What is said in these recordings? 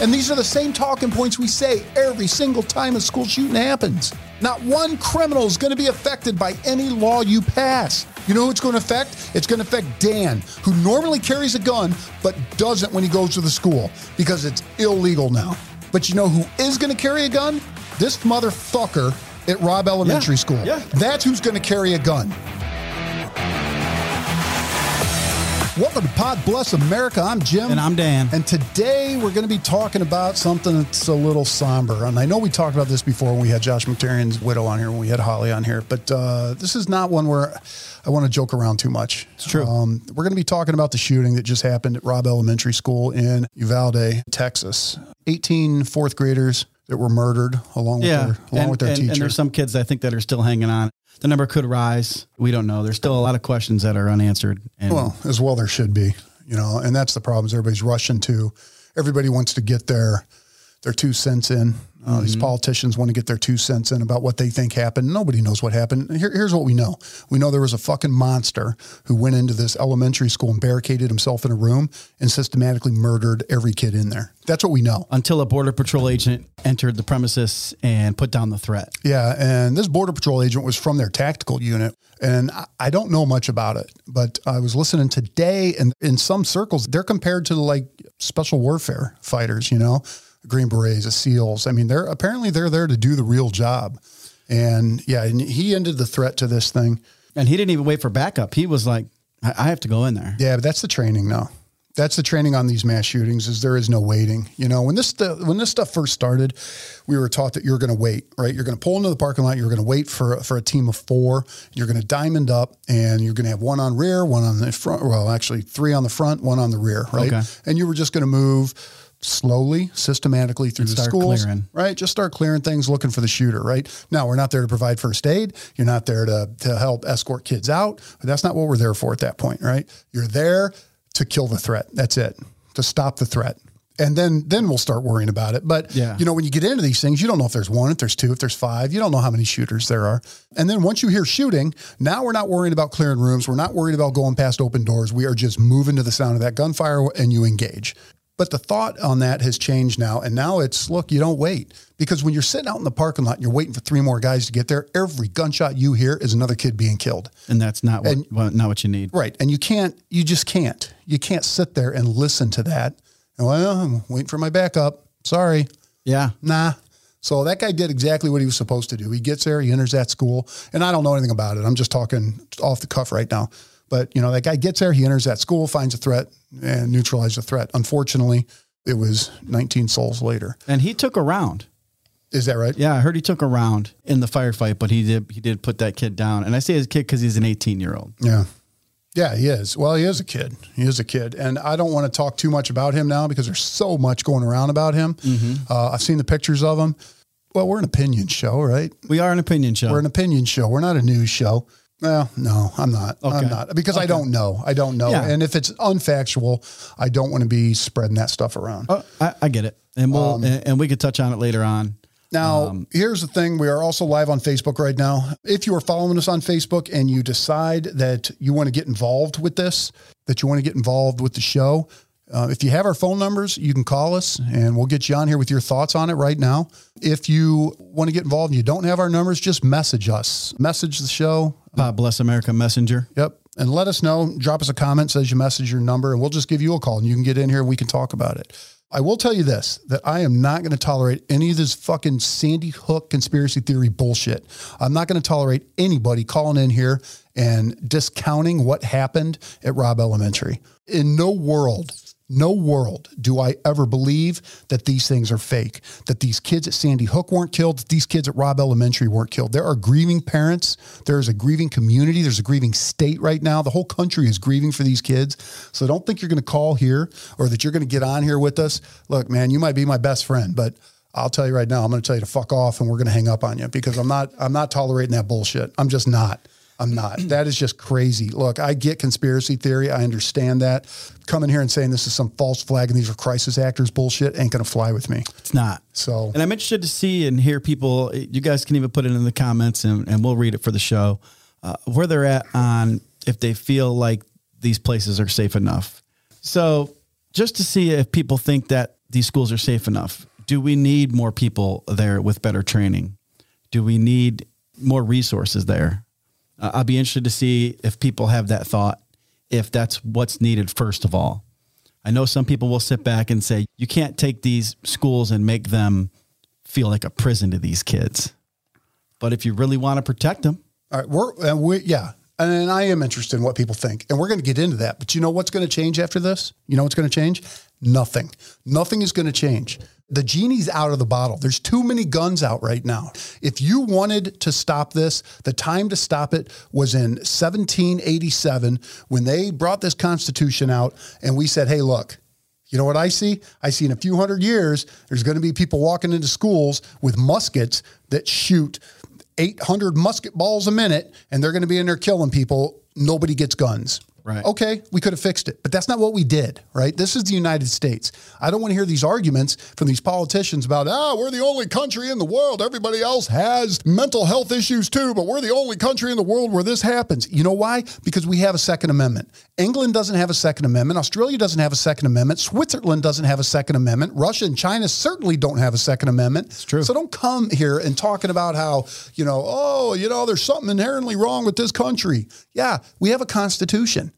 And these are the same talking points we say every single time a school shooting happens. Not one criminal is going to be affected by any law you pass. You know who it's going to affect? It's going to affect Dan, who normally carries a gun but doesn't when he goes to the school because it's illegal now. But you know who is going to carry a gun? This motherfucker at Robb Elementary Yeah, School. yeah. That's who's going to carry a gun. Welcome to Pod Bless America. I'm Jim. And I'm Dan. And today we're going to be talking about something that's a little somber. And I know we talked about this before when we had Josh Miktarian's widow on here, when we had Holly on here, but uh, this is not one where I want to joke around too much. It's true. Um, we're going to be talking about the shooting that just happened at Robb Elementary School in Uvalde, Texas. 18 fourth graders that were murdered along with Yeah. their, along and, with their and, teacher. and there's some kids I think that are still hanging on. The number could rise. We don't know. There's still a lot of questions that are unanswered. And Well, as well there should be, you know, and that's the problem. Everybody's rushing to, everybody wants to get their their two cents in. Uh, These politicians want to get their two cents in about what they think happened. Nobody knows what happened. Here, here's what we know: we know there was a fucking monster who went into this elementary school and barricaded himself in a room and systematically murdered every kid in there. That's what we know. until a border patrol agent entered the premises and put down the threat. Yeah, and this border patrol agent was from their tactical unit, and I- I don't know much about it, but I was listening today, and in some circles, they're compared to like special warfare fighters, you know, Green Berets, the SEALs. I mean, they're apparently they're there to do the real job, and yeah, and he ended the threat to this thing. And he didn't even wait for backup. He was like, I, I have to go in there. Yeah, but that's the training now. That's the training on these mass shootings is there is no waiting. You know, when this stu- when this stuff first started, we were taught that you're going to wait, right? You're going to pull into the parking lot. You're going to wait for for a team of four. You're going to diamond up, and you're going to have one on rear, one on the front. Well, actually, three on the front, one on the rear, right? Okay. And you were just going to move slowly, systematically through the start schools, clearing. right? Just start clearing things, looking for the shooter, right? Now, we're not there to provide first aid. You're not there to, to help escort kids out. But that's not what we're there for at that point, right? You're there to kill the threat. That's it, to stop the threat. And then, then we'll start worrying about it. But Yeah. you know, when you get into these things, you don't know if there's one, if there's two, if there's five. You don't know how many shooters there are. And then once you hear shooting, now we're not worrying about clearing rooms. We're not worried about going past open doors. We are just moving to the sound of that gunfire, and you engage. But the thought on that has changed now. And now it's look, you don't wait. Because when you're sitting out in the parking lot and you're waiting for three more guys to get there, every gunshot you hear is another kid being killed. And that's not what, And- what not what you need. Right. And you can't, you just can't. You can't sit there and listen to that. And, well, I'm waiting for my backup. Sorry. Yeah. Nah. So that guy did exactly what he was supposed to do. He gets there, he enters that school, and I don't know anything about it. I'm just talking off the cuff right now. But you know, that guy gets there, he enters that school, finds a threat, and neutralizes the threat. Unfortunately, it was 19 souls later. And he took a round. Is that right? Yeah, I heard he took a round in the firefight, but he did he did put that kid down. And I say his kid because he's an 18 year old. Yeah. Yeah, he is. Well, he is a kid. He is a kid. And I don't want to talk too much about him now because there's so much going around about him. Uh, I've seen the pictures of him. Well, we're an opinion show, right? We are an opinion show. We're an opinion show. We're not a news show. Well, no, I'm not. Okay. I'm not because I don't know. I don't know. Yeah. And if it's unfactual, I don't want to be spreading that stuff around. Oh, I, I get it, and we'll Um, and, and we could touch on it later on. Now, Um, here's the thing. We are also live on Facebook right now. If you are following us on Facebook and you decide that you want to get involved with this, that you want to get involved with the show, uh, if you have our phone numbers, you can call us and we'll get you on here with your thoughts on it right now. If you want to get involved and you don't have our numbers, just message us. Message the show. Pod Bless America Messenger. Yep. And let us know. Drop us a comment, says you message your number, and we'll just give you a call and you can get in here and we can talk about it. I will tell you this that I am not going to tolerate any of this fucking Sandy Hook conspiracy theory bullshit. I'm not going to tolerate anybody calling in here and discounting what happened at Robb Elementary. In no world, no world do I ever believe that these things are fake, that these kids at Sandy Hook weren't killed, that these kids at Robb Elementary weren't killed. There are grieving parents. There's a grieving community. There's a grieving state right now. The whole country is grieving for these kids. So don't think you're going to call here or that you're going to get on here with us. Look, man, you might be my best friend, but I'll tell you right now, I'm going to tell you to fuck off and we're going to hang up on you because I'm not, I'm not tolerating that bullshit. I'm just not. I'm not. That is just crazy. Look, I get conspiracy theory. I understand that. Coming here and saying this is some false flag and these are crisis actors bullshit ain't going to fly with me. It's not. So, And I'm interested to see and hear people. You guys can even put it in the comments, and, and we'll read it for the show. Uh, where they're at on if they feel like these places are safe enough. So just to see if people think that these schools are safe enough? Do we need more people there with better training? Do we need more resources there? Uh, I'll be interested to see if people have that thought, if that's what's needed first of all. I know some people will sit back and say, you can't take these schools and make them feel like a prison to these kids. But if you really want to protect them, All right, we're and we yeah, and I am interested in what people think, and we're going to get into that. But you know what's going to change after this? You know what's going to change? Nothing. Nothing is going to change. The genie's out of the bottle. There's too many guns out right now. If you wanted to stop this, the time to stop it was in 1787 when they brought this Constitution out, and we said, "Hey, look." You know what I see? I see in a few hundred years, there's going to be people walking into schools with muskets that shoot 800 musket balls a minute, and they're going to be in there killing people. Nobody gets guns. Right. Okay, we could have fixed it, but that's not what we did, right? This is the United States. I don't want to hear these arguments from these politicians about, ah, we're the only country in the world. Everybody else has mental health issues too, but we're the only country in the world where this happens. You know why? Because we have a Second Amendment. England doesn't have a Second Amendment. Australia doesn't have a Second Amendment. Switzerland doesn't have a Second Amendment. Russia and China certainly don't have a Second Amendment. It's true. So don't come here and talking about how, you know, oh, you know, there's something inherently wrong with this country. Yeah, we have a constitution.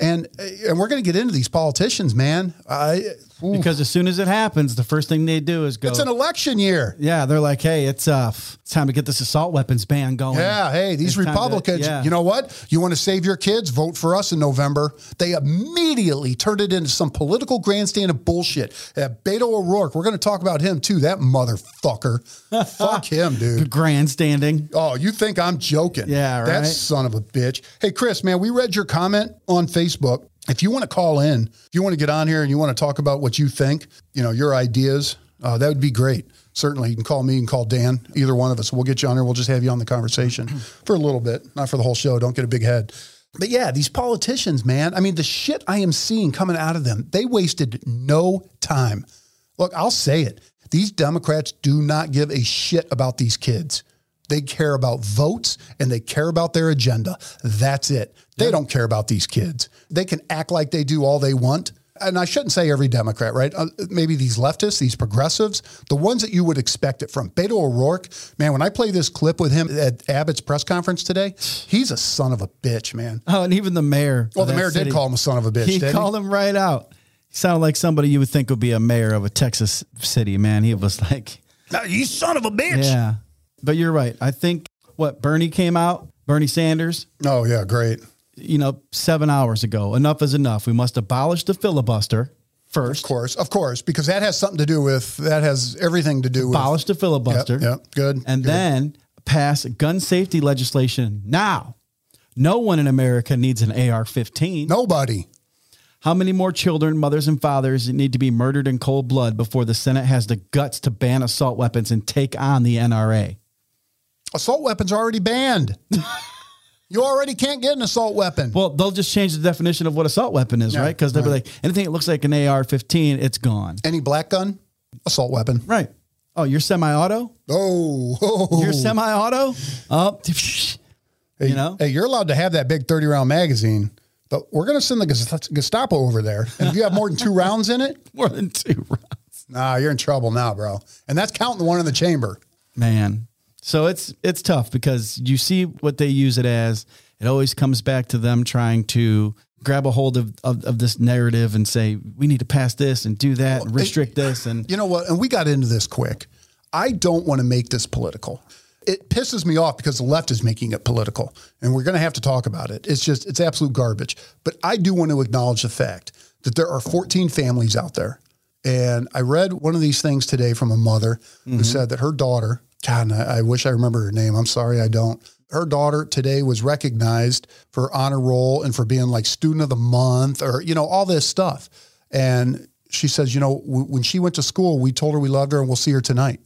And uh, and we're going to get into these politicians, man. I ooh, because as soon as it happens, the first thing they do is go. it's an election year. yeah, they're like, "Hey, it's uh, it's time to get this assault weapons ban going." Yeah, hey, these It's time to- Republicans, yeah. you know what? You want to save your kids? Vote for us in November. They immediately turned it into some political grandstand of bullshit. Uh, Beto O'Rourke, we're going to talk about him too. That motherfucker. Fuck him, dude. grandstanding. Oh, you think I'm joking? Yeah, right. That son of a bitch. Hey, Chris, man, we read your comment on Facebook. If you want to call in, if you want to get on here and you want to talk about what you think, you know, your ideas, uh, that would be great. Certainly, you can call me and call Dan, either one of us. We'll get you on here. We'll just have you on the conversation for a little bit, not for the whole show. Don't get a big head. But yeah, these politicians, man, I mean, the shit I am seeing coming out of them, they wasted no time. Look, I'll say it. These Democrats do not give a shit about these kids. They care about votes and they care about their agenda. That's it. They don't care about these kids. They can act like they do all they want. And I shouldn't say every Democrat, right? Uh, maybe these leftists, these progressives, the ones that you would expect it from. Beto O'Rourke, man, when I play this clip with him at Abbott's press conference today, he's a son of a bitch, man. Oh, and even the mayor. Well, the mayor city, did call him a son of a bitch. He didn't called him right out. He sounded like somebody you would think would be a mayor of a Texas city. Man, he was like, he? You son of a bitch. yeah. But you're right. I think what Bernie came out, Bernie Sanders, Oh, yeah, great. you know, seven hours ago. Enough is enough. We must abolish the filibuster first. Of course, of course, because that has something to do with, that has everything to do with. Abolish the Yep, filibuster. yep, good. and good. then pass gun safety legislation now. No one in America needs an AR 15. Nobody. How many more children, mothers, and fathers need to be murdered in cold blood before the Senate has the guts to ban assault weapons and take on the NRA? Assault weapons are already banned. you already can't get an assault weapon. Well, they'll just change the definition of what assault weapon is, Yeah, right? Because they'll be like, anything that looks like an AR 15, it's gone. Any black gun, assault weapon. Right. Oh, you're semi auto? Oh, oh. You're semi auto? Oh, Hey, you know? Hey, you're allowed to have that big 30 round magazine, but we're going to send the Gestapo over there. And if you have more than two rounds in it, more than two rounds. nah, you're in trouble now, bro. And that's counting the one in the chamber. Man. So it's it's tough because you see what they use it as. It always comes back to them trying to grab a hold of, of, of this narrative and say, we need to pass this and do that and restrict this. And You know what? And we got into this quick. I don't want to make this political. It pisses me off because the left is making it political, and we're going to have to talk about it. It's just, it's absolute garbage. But I do want to acknowledge the fact that there are 14 families out there. And I read one of these things today from a mother who mm-hmm. said that her daughter, God, I, I wish I remember her name. I'm sorry, I don't. Her daughter today was recognized for honor roll and for being like student of the month or, you know, all this stuff. And she says, you know, w- when she went to school, we told her we loved her and we'll see her tonight.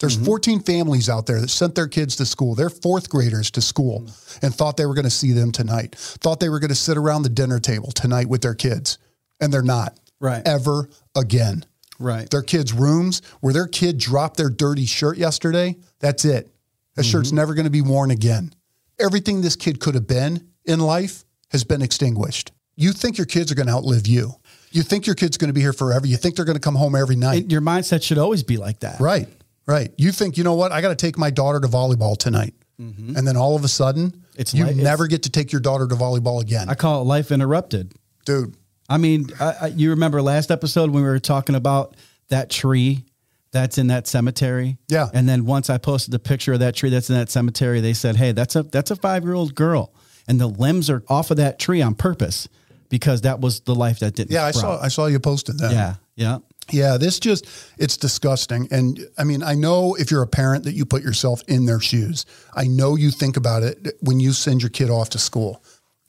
There's mm-hmm. 14 families out there that sent their kids to school. They're fourth graders to school mm. and thought they were going to see them tonight, thought they were going to sit around the dinner table tonight with their kids. And they're not. Right. Ever again. Right. Their kids' rooms where their kid dropped their dirty shirt yesterday, that's it. That shirt's never going to be worn again. Everything this kid could have been in life has been extinguished. You think your kids are going to outlive you. You think your kid's going to be here forever. You think they're going to come home every night. Your mindset should always be like that. right. Right. You think, you know what? I got to take my daughter to volleyball tonight. And then all of a sudden, Mm-hmm. It's you li- it's- never get to take your daughter to volleyball again. I call it life interrupted. Dude, I mean, I, I, you remember last episode when we were talking about that tree that's in that cemetery? Yeah. And then once I posted the picture of that tree that's in that cemetery, they said, "Hey, that's a that's a five year old girl, and the limbs are off of that tree on purpose because that was the life that didn't." yeah, I saw I saw you posted that. Yeah, yeah. Yeah, this just it's disgusting. And I mean, I know if you're a parent that you put yourself in their shoes. I know you think about it when you send your kid off to school.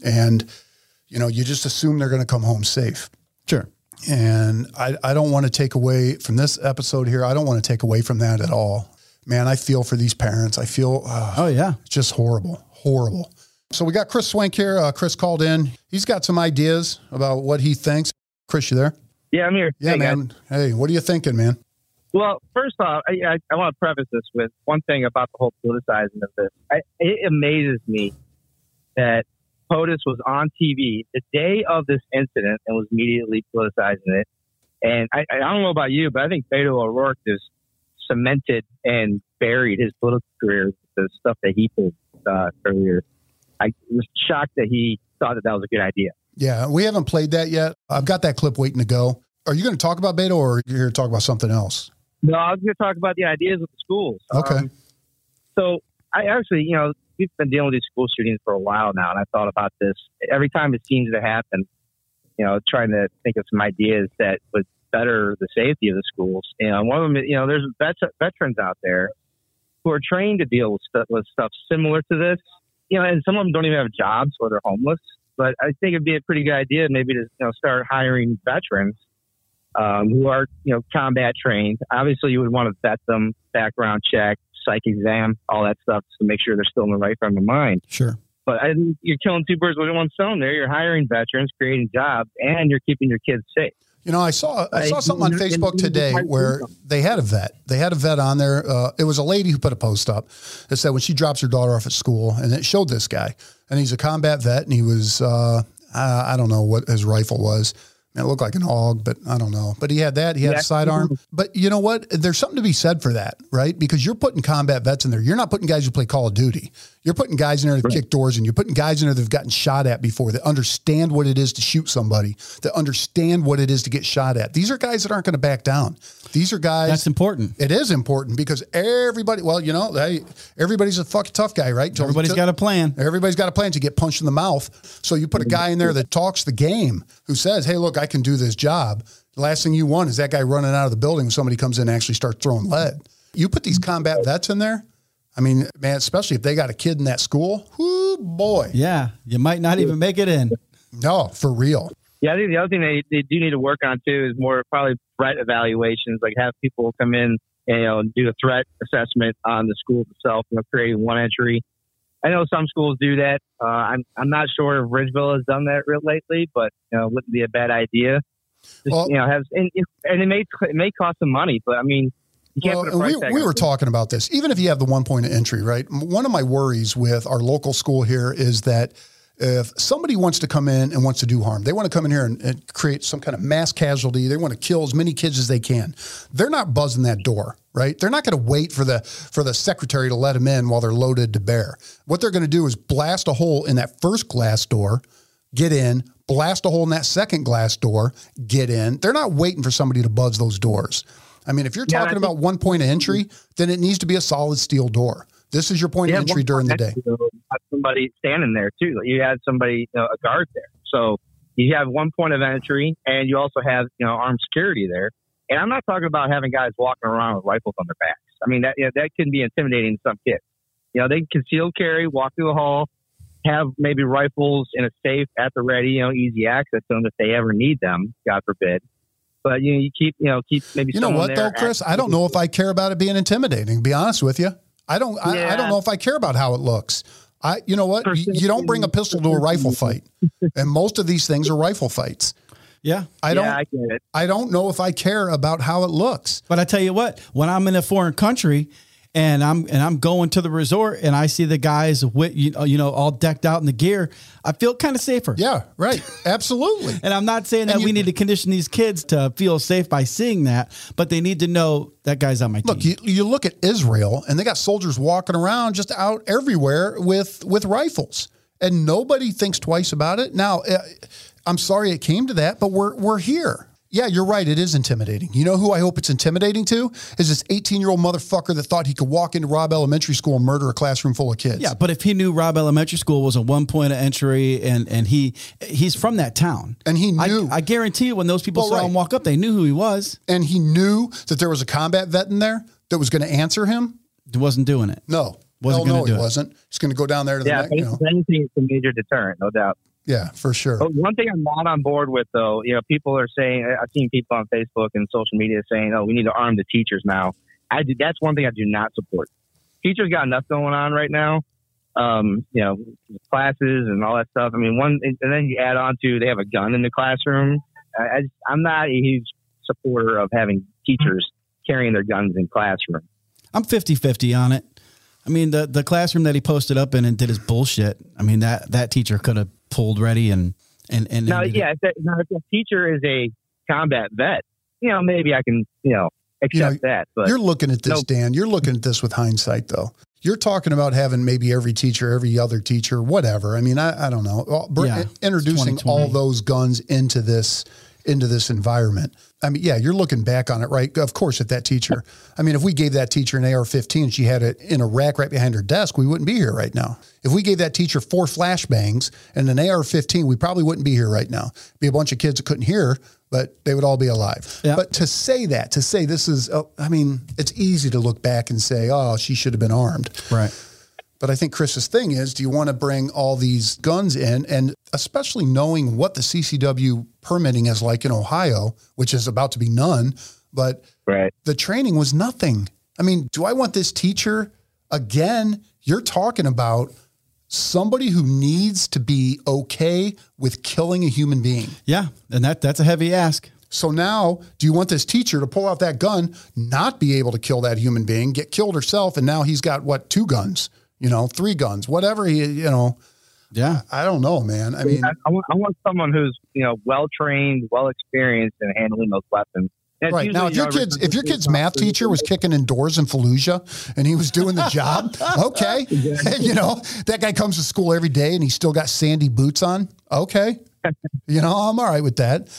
And you know, you just assume they're going to come home safe. Sure. And I, I don't want to take away from this episode here. I don't want to take away from that at all. Man, I feel for these parents. I feel uh, Oh yeah. it's just horrible, horrible. So we got Chris Swank here. Uh, Chris called in. He's got some ideas about what he thinks. Chris, you there? Yeah, I'm here. Yeah, Hey, guys. man. Hey, what are you thinking, man? Well, first off, I, I, I want to preface this with one thing about the whole politicizing of this. I, it amazes me that POTUS was on TV the day of this incident and was immediately politicizing it. And I, I don't know about you, but I think Beto O'Rourke just cemented and buried his political career with the stuff that he did uh, earlier. I was shocked that he thought that that was a good idea. Yeah, we haven't played that yet. I've got that clip waiting to go. Are you going to talk about Beto or are you here to talk about something else? No, I was going to talk about the ideas of the schools. Okay. Um, so I actually, you know, we've been dealing with these school shootings for a while now, and I thought about this every time it seems to happen. You know, trying to think of some ideas that would better the safety of the schools. Know, one of them, you know, there's vet- veterans out there who are trained to deal with stuff, with stuff similar to this. You know, and some of them don't even have jobs or they're homeless. But I think it'd be a pretty good idea maybe to you know start hiring veterans um, who are you know combat trained. Obviously, you would want to vet them, background check, psych exam, all that stuff to make sure they're still in the right frame of mind. Sure. But I, you're killing two birds with one stone. There, you're hiring veterans, creating jobs, and you're keeping your kids safe. You know, I saw I saw something on Facebook today where they had a vet. They had a vet on there. Uh, it was a lady who put a post up that said when she drops her daughter off at school, and it showed this guy, and he's a combat vet, and he was uh, I, I don't know what his rifle was. It looked like an AUG, but I don't know. But he had that. He had Yeah. a sidearm. But you know what? There's something to be said for that, right? Because you're putting combat vets in there. You're not putting guys who play Call of Duty. You're putting guys in there that kick doors, and you're putting guys in there that've gotten shot at before, that understand what it is to shoot somebody, that understand what it is to get shot at. These are guys that aren't going to back down. These are guys. That's important. it is important because everybody. Well, you know, they, everybody's a fucking tough guy, right? Till- Everybody's till- got a plan. Everybody's got a plan to get punched in the mouth. So you put a guy in there that talks the game, who says, "Hey, look, I can do this job." The last thing you want is that guy running out of the building when somebody comes in and actually starts throwing lead. You put these combat vets in there. I mean, man, especially if they got a kid in that school. Whoo, boy, Yeah. You might not even make it in. no, for real. Yeah, I think the other thing they, they do need to work on too is more probably threat evaluations. Like have people come in and you know do a threat assessment on the school itself. You know, creating one entry. I know some schools do that. Uh, I'm I'm not sure if Ridgeville has done that real lately, but you know, wouldn't be a bad idea. Just, Well- you know, have and, and it may it may cost some money, but I mean, you can't Well, put a and price we, we were talking about this. Even if you have the one point of entry, right? One of my worries with our local school here is that if somebody wants to come in and wants to do harm, they want to come in here and, and create some kind of mass casualty. They want to kill as many kids as they can. They're not buzzing that door, right? They're not going to wait for the for the secretary to let them in while they're loaded to bear. What they're going to do is blast a hole in that first glass door, get in, blast a hole in that second glass door, get in. They're not waiting for somebody to buzz those doors. I mean, if you're Yeah, talking about one point of entry, then it needs to be a solid steel door. This is your point You of entry during the day. though, have somebody standing there too. You have somebody, you know, a guard there. So you have one point of entry, and you also have, you know, armed security there. And I'm not talking about having guys walking around with rifles on their backs. I mean, that you know, that can be intimidating to some kids. You know, they can conceal carry, walk through the hall, have maybe rifles in a safe at the ready, you know, easy access to them if they ever need them, God forbid. But you know, you keep, you know, keep maybe. You know someone what though, Chris? I don't know if I care about it being intimidating. To be honest with you, I don't. I, I don't know if I care about how it looks. I, you know what? You, you don't bring a pistol to a rifle fight, and most of these things are rifle fights. Yeah. I don't. Yeah, I get it. I don't know if I care about how it looks. But I tell you what, when I'm in a foreign country and I'm and I'm going to the resort and I see the guys with you know, you know all decked out in the gear, I feel kind of safer. Yeah, right. Absolutely. And I'm not saying that you- we need to condition these kids to feel safe by seeing that, but they need to know that guy's on my team. Look, you, you look at Israel, and they got soldiers walking around just out everywhere with with rifles, and nobody thinks twice about it. Now, uh, I'm sorry it came to that, but we're we're here. Yeah, you're right. It is intimidating. You know who I hope it's intimidating to is this 18 year old motherfucker that thought he could walk into Robb Elementary School and murder a classroom full of kids. yeah, but if he knew Robb Elementary School was a one point of entry and and he he's from that town. And he knew. I, guarantee you when those people Well, saw right. him walk up, they knew who he was. and he knew that there was a combat vet in there that was going to answer him. He wasn't doing it. No, Wasn't Hell gonna no, do he it. wasn't. He's going to go down there to the Yeah, neck. You know. anything, it's a major deterrent, no doubt. Yeah, for sure. But one thing I'm not on board with, though, you know, people are saying I've seen people on Facebook and social media saying, "Oh, we need to arm the teachers now." I do, that's one thing I do not support. Teachers got enough going on right now, um, you know, classes and all that stuff. I mean, one, and then you add on to they have a gun in the classroom. I, I, I'm not a huge supporter of having teachers carrying their guns in classroom. I'm 50-50 on it. I mean, the the classroom that he posted up in and did his bullshit. I mean, that that teacher could have pulled ready and and and Now, and- yeah, if, that, now if a teacher is a combat vet, you know, maybe I can, you know, accept that. But You're looking at this, Nope. Dan. You're looking at this with hindsight, though. You're talking about having maybe every teacher, every other teacher, whatever. I mean, I, I don't know. Br- Yeah, introducing all those guns into this into this environment. I mean, yeah, you're looking back on it, right? Of course, if that teacher, I mean, if we gave that teacher an AR-15, she had it in a rack right behind her desk, we wouldn't be here right now. If we gave that teacher four flashbangs and an AR-15, we probably wouldn't be here right now. Be a bunch of kids that couldn't hear, but they would all be alive. Yeah. But to say that, to say this is, uh, I mean, it's easy to look back and say, oh, she should have been armed. right. But I think Chris's thing is, do you want to bring all these guns in, and especially knowing what the CCW permitting is like in Ohio, which is about to be none, but right. the training was nothing. I mean, do I want this teacher again? You're talking about somebody who needs to be okay with killing a human being. Yeah, and that that's a heavy ask. So now, do you want this teacher to pull out that gun, not be able to kill that human being, get killed herself, and now he's got what two guns, you know, three guns, whatever he, you know, Yeah. I don't know, man. I mean, I, I, want, I want someone who's you know well trained, well experienced in handling those weapons. And right now, if your kids, if your kid's math teacher was kicking in doors in Fallujah and he was doing the job, okay, you know, that guy comes to school every day and he's still got sandy boots on, okay, you know, I'm all right with that.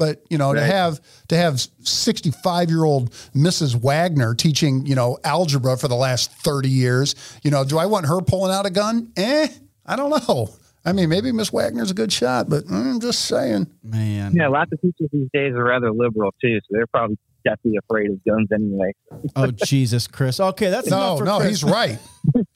But you know, to have to have 65 year old Mrs. Wagner teaching, you know, algebra for the last 30 years, you know, do I want her pulling out a gun? Eh, I don't know. I mean, maybe Miss Wagner's a good shot, but mm, I'm just saying. Man. Yeah, lots of teachers these days are rather liberal too, so they're probably definitely afraid of guns anyway. Oh Jesus, Chris. Okay, that's No, enough for no, Chris. he's right.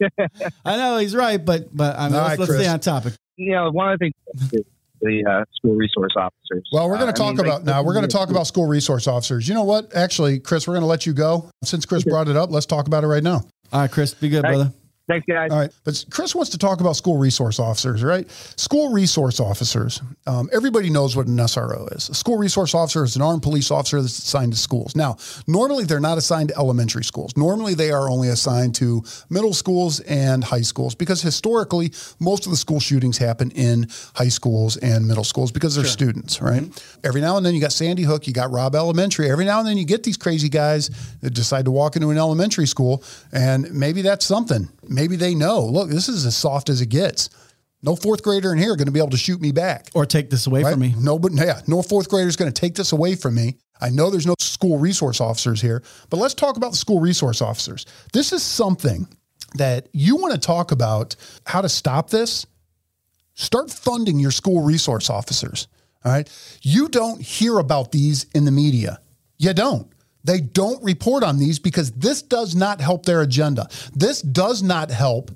I know he's right, but but I mean, All let's, right, let's stay on topic. You know, one of the things is the uh, school resource officers. Well, we're going Uh, to I talk mean, about like- now. We're going to talk about school resource officers. You know what? Actually, Chris, we're going to let you go. Since Chris brought it up, let's talk about it right now. All right, Chris, be good, Hey. brother. Thanks, guys. All right. But Chris wants to talk about school resource officers, right? School resource officers. Um, everybody knows what an SRO is. A school resource officer is an armed police officer that's assigned to schools. Now, normally they're not assigned to elementary schools. Normally they are only assigned to middle schools and high schools because historically, most of the school shootings happen in high schools and middle schools because they're students, right? Every now and then you got Sandy Hook, you got Robb Elementary. Every now and then you get these crazy guys that decide to walk into an elementary school, and maybe that's something. Maybe they know, look, this is as soft as it gets. No fourth grader in here going to be able to shoot me back. Or take this away Right? from me. No, but yeah, no fourth grader is going to take this away from me. I know there's no school resource officers here, but let's talk about the school resource officers. This is something that you want to talk about how to stop this. Start funding your school resource officers. All right. You don't hear about these in the media. You don't. They don't report on these because this does not help their agenda. This does not help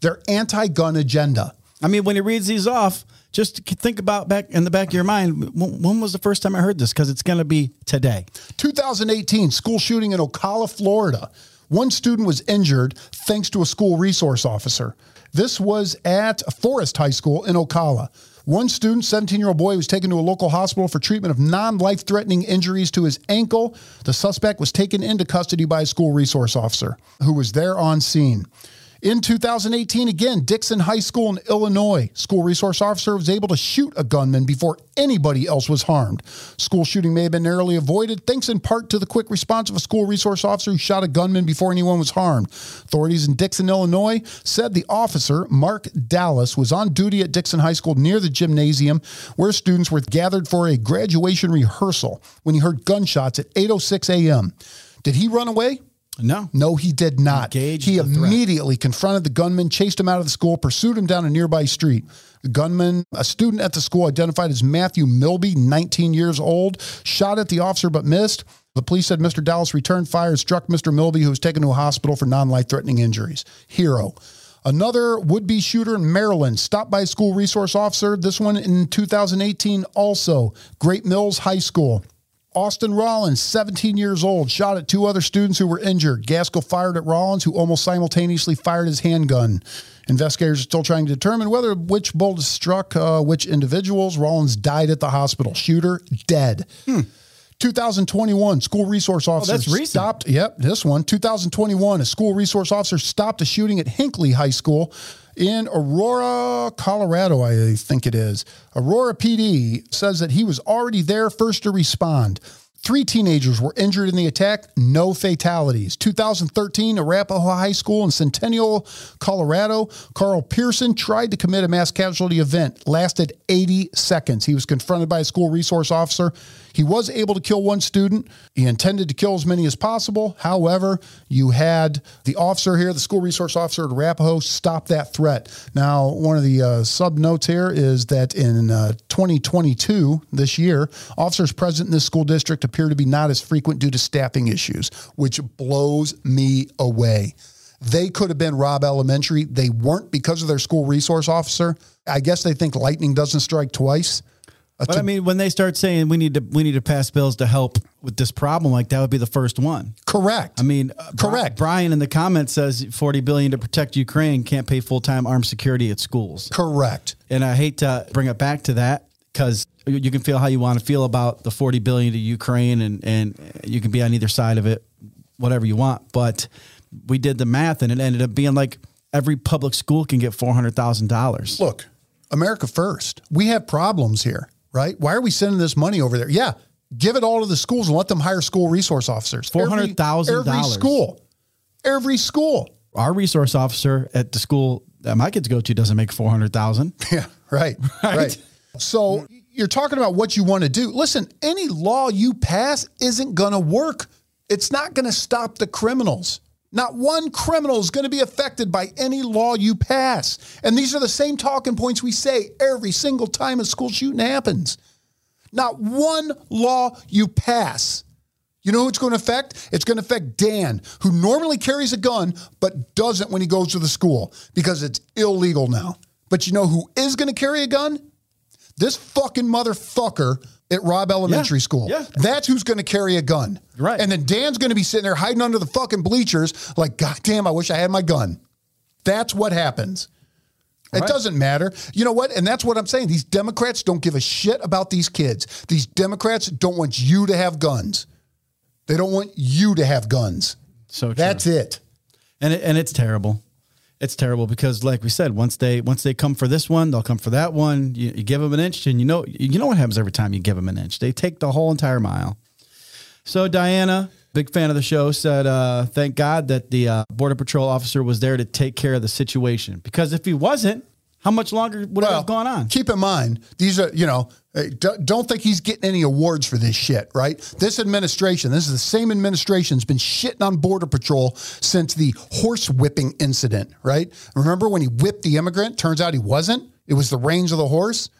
their anti gun agenda. I mean, when he reads these off, just think about back in the back of your mind. When, when was the first time I heard this? Because it's going to be today. 2018 school shooting in Ocala, Florida. One student was injured thanks to a school resource officer. This was at Forest High School in Ocala. One student, 17 year old boy, was taken to a local hospital for treatment of non life threatening injuries to his ankle. The suspect was taken into custody by a school resource officer who was there on scene. In 2018, again, Dixon High School in Illinois, school resource officer was able to shoot a gunman before anybody else was harmed. School shooting may have been narrowly avoided thanks in part to the quick response of a school resource officer who shot a gunman before anyone was harmed. Authorities in Dixon, Illinois said the officer, Mark Dallas, was on duty at Dixon High School near the gymnasium where students were gathered for a graduation rehearsal when he heard gunshots at 8:06 a.m. Did he run away? No. No, he did not. Engaged he the threat. immediately confronted the gunman, chased him out of the school, pursued him down a nearby street. The gunman, a student at the school identified as Matthew Milby, 19 years old, shot at the officer but missed. The police said Mr. Dallas returned fire and struck Mr. Milby, who was taken to a hospital for non life threatening injuries. Hero. Another would be shooter in Maryland, stopped by a school resource officer. This one in 2018, also. Great Mills High School. Austin Rollins, 17 years old, shot at two other students who were injured. Gaskill fired at Rollins, who almost simultaneously fired his handgun. Investigators are still trying to determine whether which bullet struck uh, which individuals. Rollins died at the hospital. Shooter dead. 2021 school resource officer that's stopped. Yep, this one. 2021, a school resource officer stopped a shooting at Hinkley High School in Aurora, Colorado, I think it is. Aurora PD says that he was already there first to respond. Three teenagers were injured in the attack, no fatalities. 2013, Arapahoe High School in Centennial, Colorado. Karl Pierson tried to commit a mass casualty event, lasted 80 seconds. He was confronted by a school resource officer. He was able to kill one student. He intended to kill as many as possible. However, you had the officer here, the school resource officer at Arapahoe, stop that threat. Now, one of the uh, sub notes here is that in uh, 2022, this year, officers present in this school district appear to be not as frequent due to staffing issues, which blows me away. They could have been Robb Elementary. They weren't because of their school resource officer. I guess they think lightning doesn't strike twice. Uh, But I mean, when they start saying we need to we need to pass bills to help with this problem, like that would be the first one. correct. I mean, uh, Correct. Brian in the comments says 40 billion to protect Ukraine can't pay full time armed security at schools. correct. And I hate to bring it back to that because you can feel how you want to feel about the 40 billion to Ukraine and, and you can be on either side of it, whatever you want. But we did the math and it ended up being like every public school can get $400,000. Look, America first. We have problems here, right? Why are we sending this money over there? Yeah, give it all to the schools and let them hire school resource officers. $400,000. Every school. Every school. Our resource officer at the school that my kids go to doesn't make 400,000. Yeah, right, right. So you're talking about what you want to do. Listen, any law you pass isn't going to work. It's not going to stop the criminals. Not one criminal is going to be affected by any law you pass. And these are the same talking points we say every single time a school shooting happens. Not one law you pass. You know who it's going to affect? It's going to affect Dan, who normally carries a gun but doesn't when he goes to the school because it's illegal now. But you know who is going to carry a gun? This fucking motherfucker at Robb Elementary Yeah, School. yeah. That's who's going to carry a gun. Right. And then Dan's going to be sitting there hiding under the fucking bleachers like, God damn, I wish I had my gun. That's what happens. It Right. doesn't matter. You know what? And that's what I'm saying. These Democrats don't give a shit about these kids. These Democrats don't want you to have guns. They don't want you to have guns. So true. That's it. and it, and it's terrible. It's terrible because, like we said, once they once they come for this one, they'll come for that one. You, you give them an inch, and you know you know what happens every time you give them an inch. They take the whole entire mile. So Diana, big fan of the show, said, uh, "Thank God that the uh, border patrol officer was there to take care of the situation. Because if he wasn't, how much longer would it have gone on? Keep in mind, these are, you know, don't think he's getting any awards for this shit, right? This administration, this is the same administration's been shitting on Border Patrol since the horse whipping incident, right? Remember when he whipped the immigrant? Turns out he wasn't. It was the reins of the horse.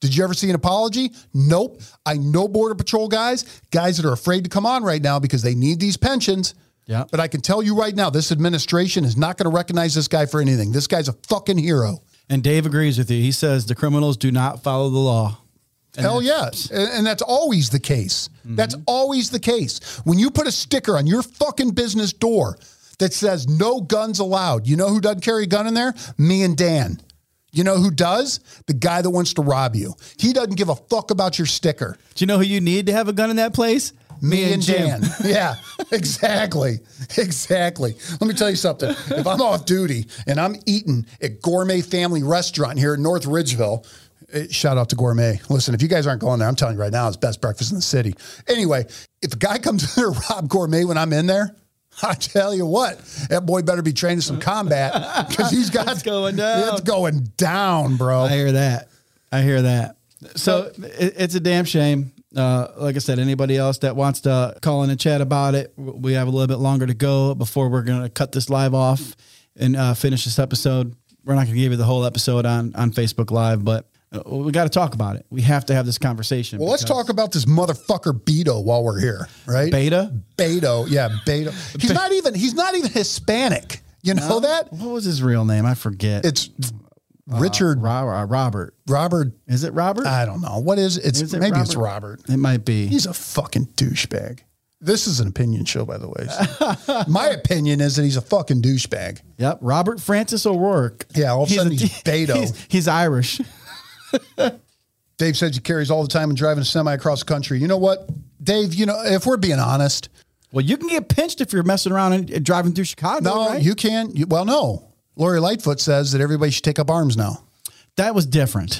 Did you ever see an apology? Nope. I know Border Patrol guys, guys that are afraid to come on right now because they need these pensions. Yeah. But I can tell you right now, this administration is not going to recognize this guy for anything. This guy's a fucking hero. And Dave agrees with you. He says the criminals do not follow the law. And Hell yes. And and that's always the case. That's mm-hmm. always the case. When you put a sticker on your fucking business door that says no guns allowed, you know who doesn't carry a gun in there? Me and Dan. You know who does? The guy that wants to rob you. He doesn't give a fuck about your sticker. Do you know who you need to have a gun in that place? Me, and Jan. yeah, exactly. Exactly. Let me tell you something. If I'm off duty and I'm eating at Gourmet Family Restaurant here in North Ridgeville, eh, shout out to Gourmet. Listen, if you guys aren't going there, I'm telling you right now, it's best breakfast in the city. Anyway, if a guy comes in there, Rob Gourmet, when I'm in there, I tell you what, that boy better be trained in some combat because he's got It's going down. It's going down, bro. I hear that. I hear that. So it, it's a damn shame. Uh, like I said, anybody else that wants to call in and chat about it, we have a little bit longer to go before we're going to cut this live off and uh, finish this episode. We're not going to give you the whole episode on on Facebook Live, but uh, we got to talk about it. We have to have this conversation. Well, let's talk about this motherfucker Beto while we're here, right? Beta. Beto, yeah, Beto. He's not even he's not even Hispanic. You know that? What was his real name? I forget. It's Richard uh, Robert. Robert. Is it Robert? I don't know what is it's Is it maybe it's Robert? Robert. it might be. He's a fucking douchebag. This is an opinion show, by the way. So my opinion is that he's a fucking douchebag. Yep, Robert Francis O'Rourke. Yeah, all of a sudden he's Beto. He's, he's Irish. Dave says he carries all the time and driving a semi across the country. You know what, Dave? You know if we're being honest, Well, you can get pinched if you're messing around and, and driving through Chicago. no, right? you can. You, well, no. Lori Lightfoot says that everybody should take up arms now. that was different.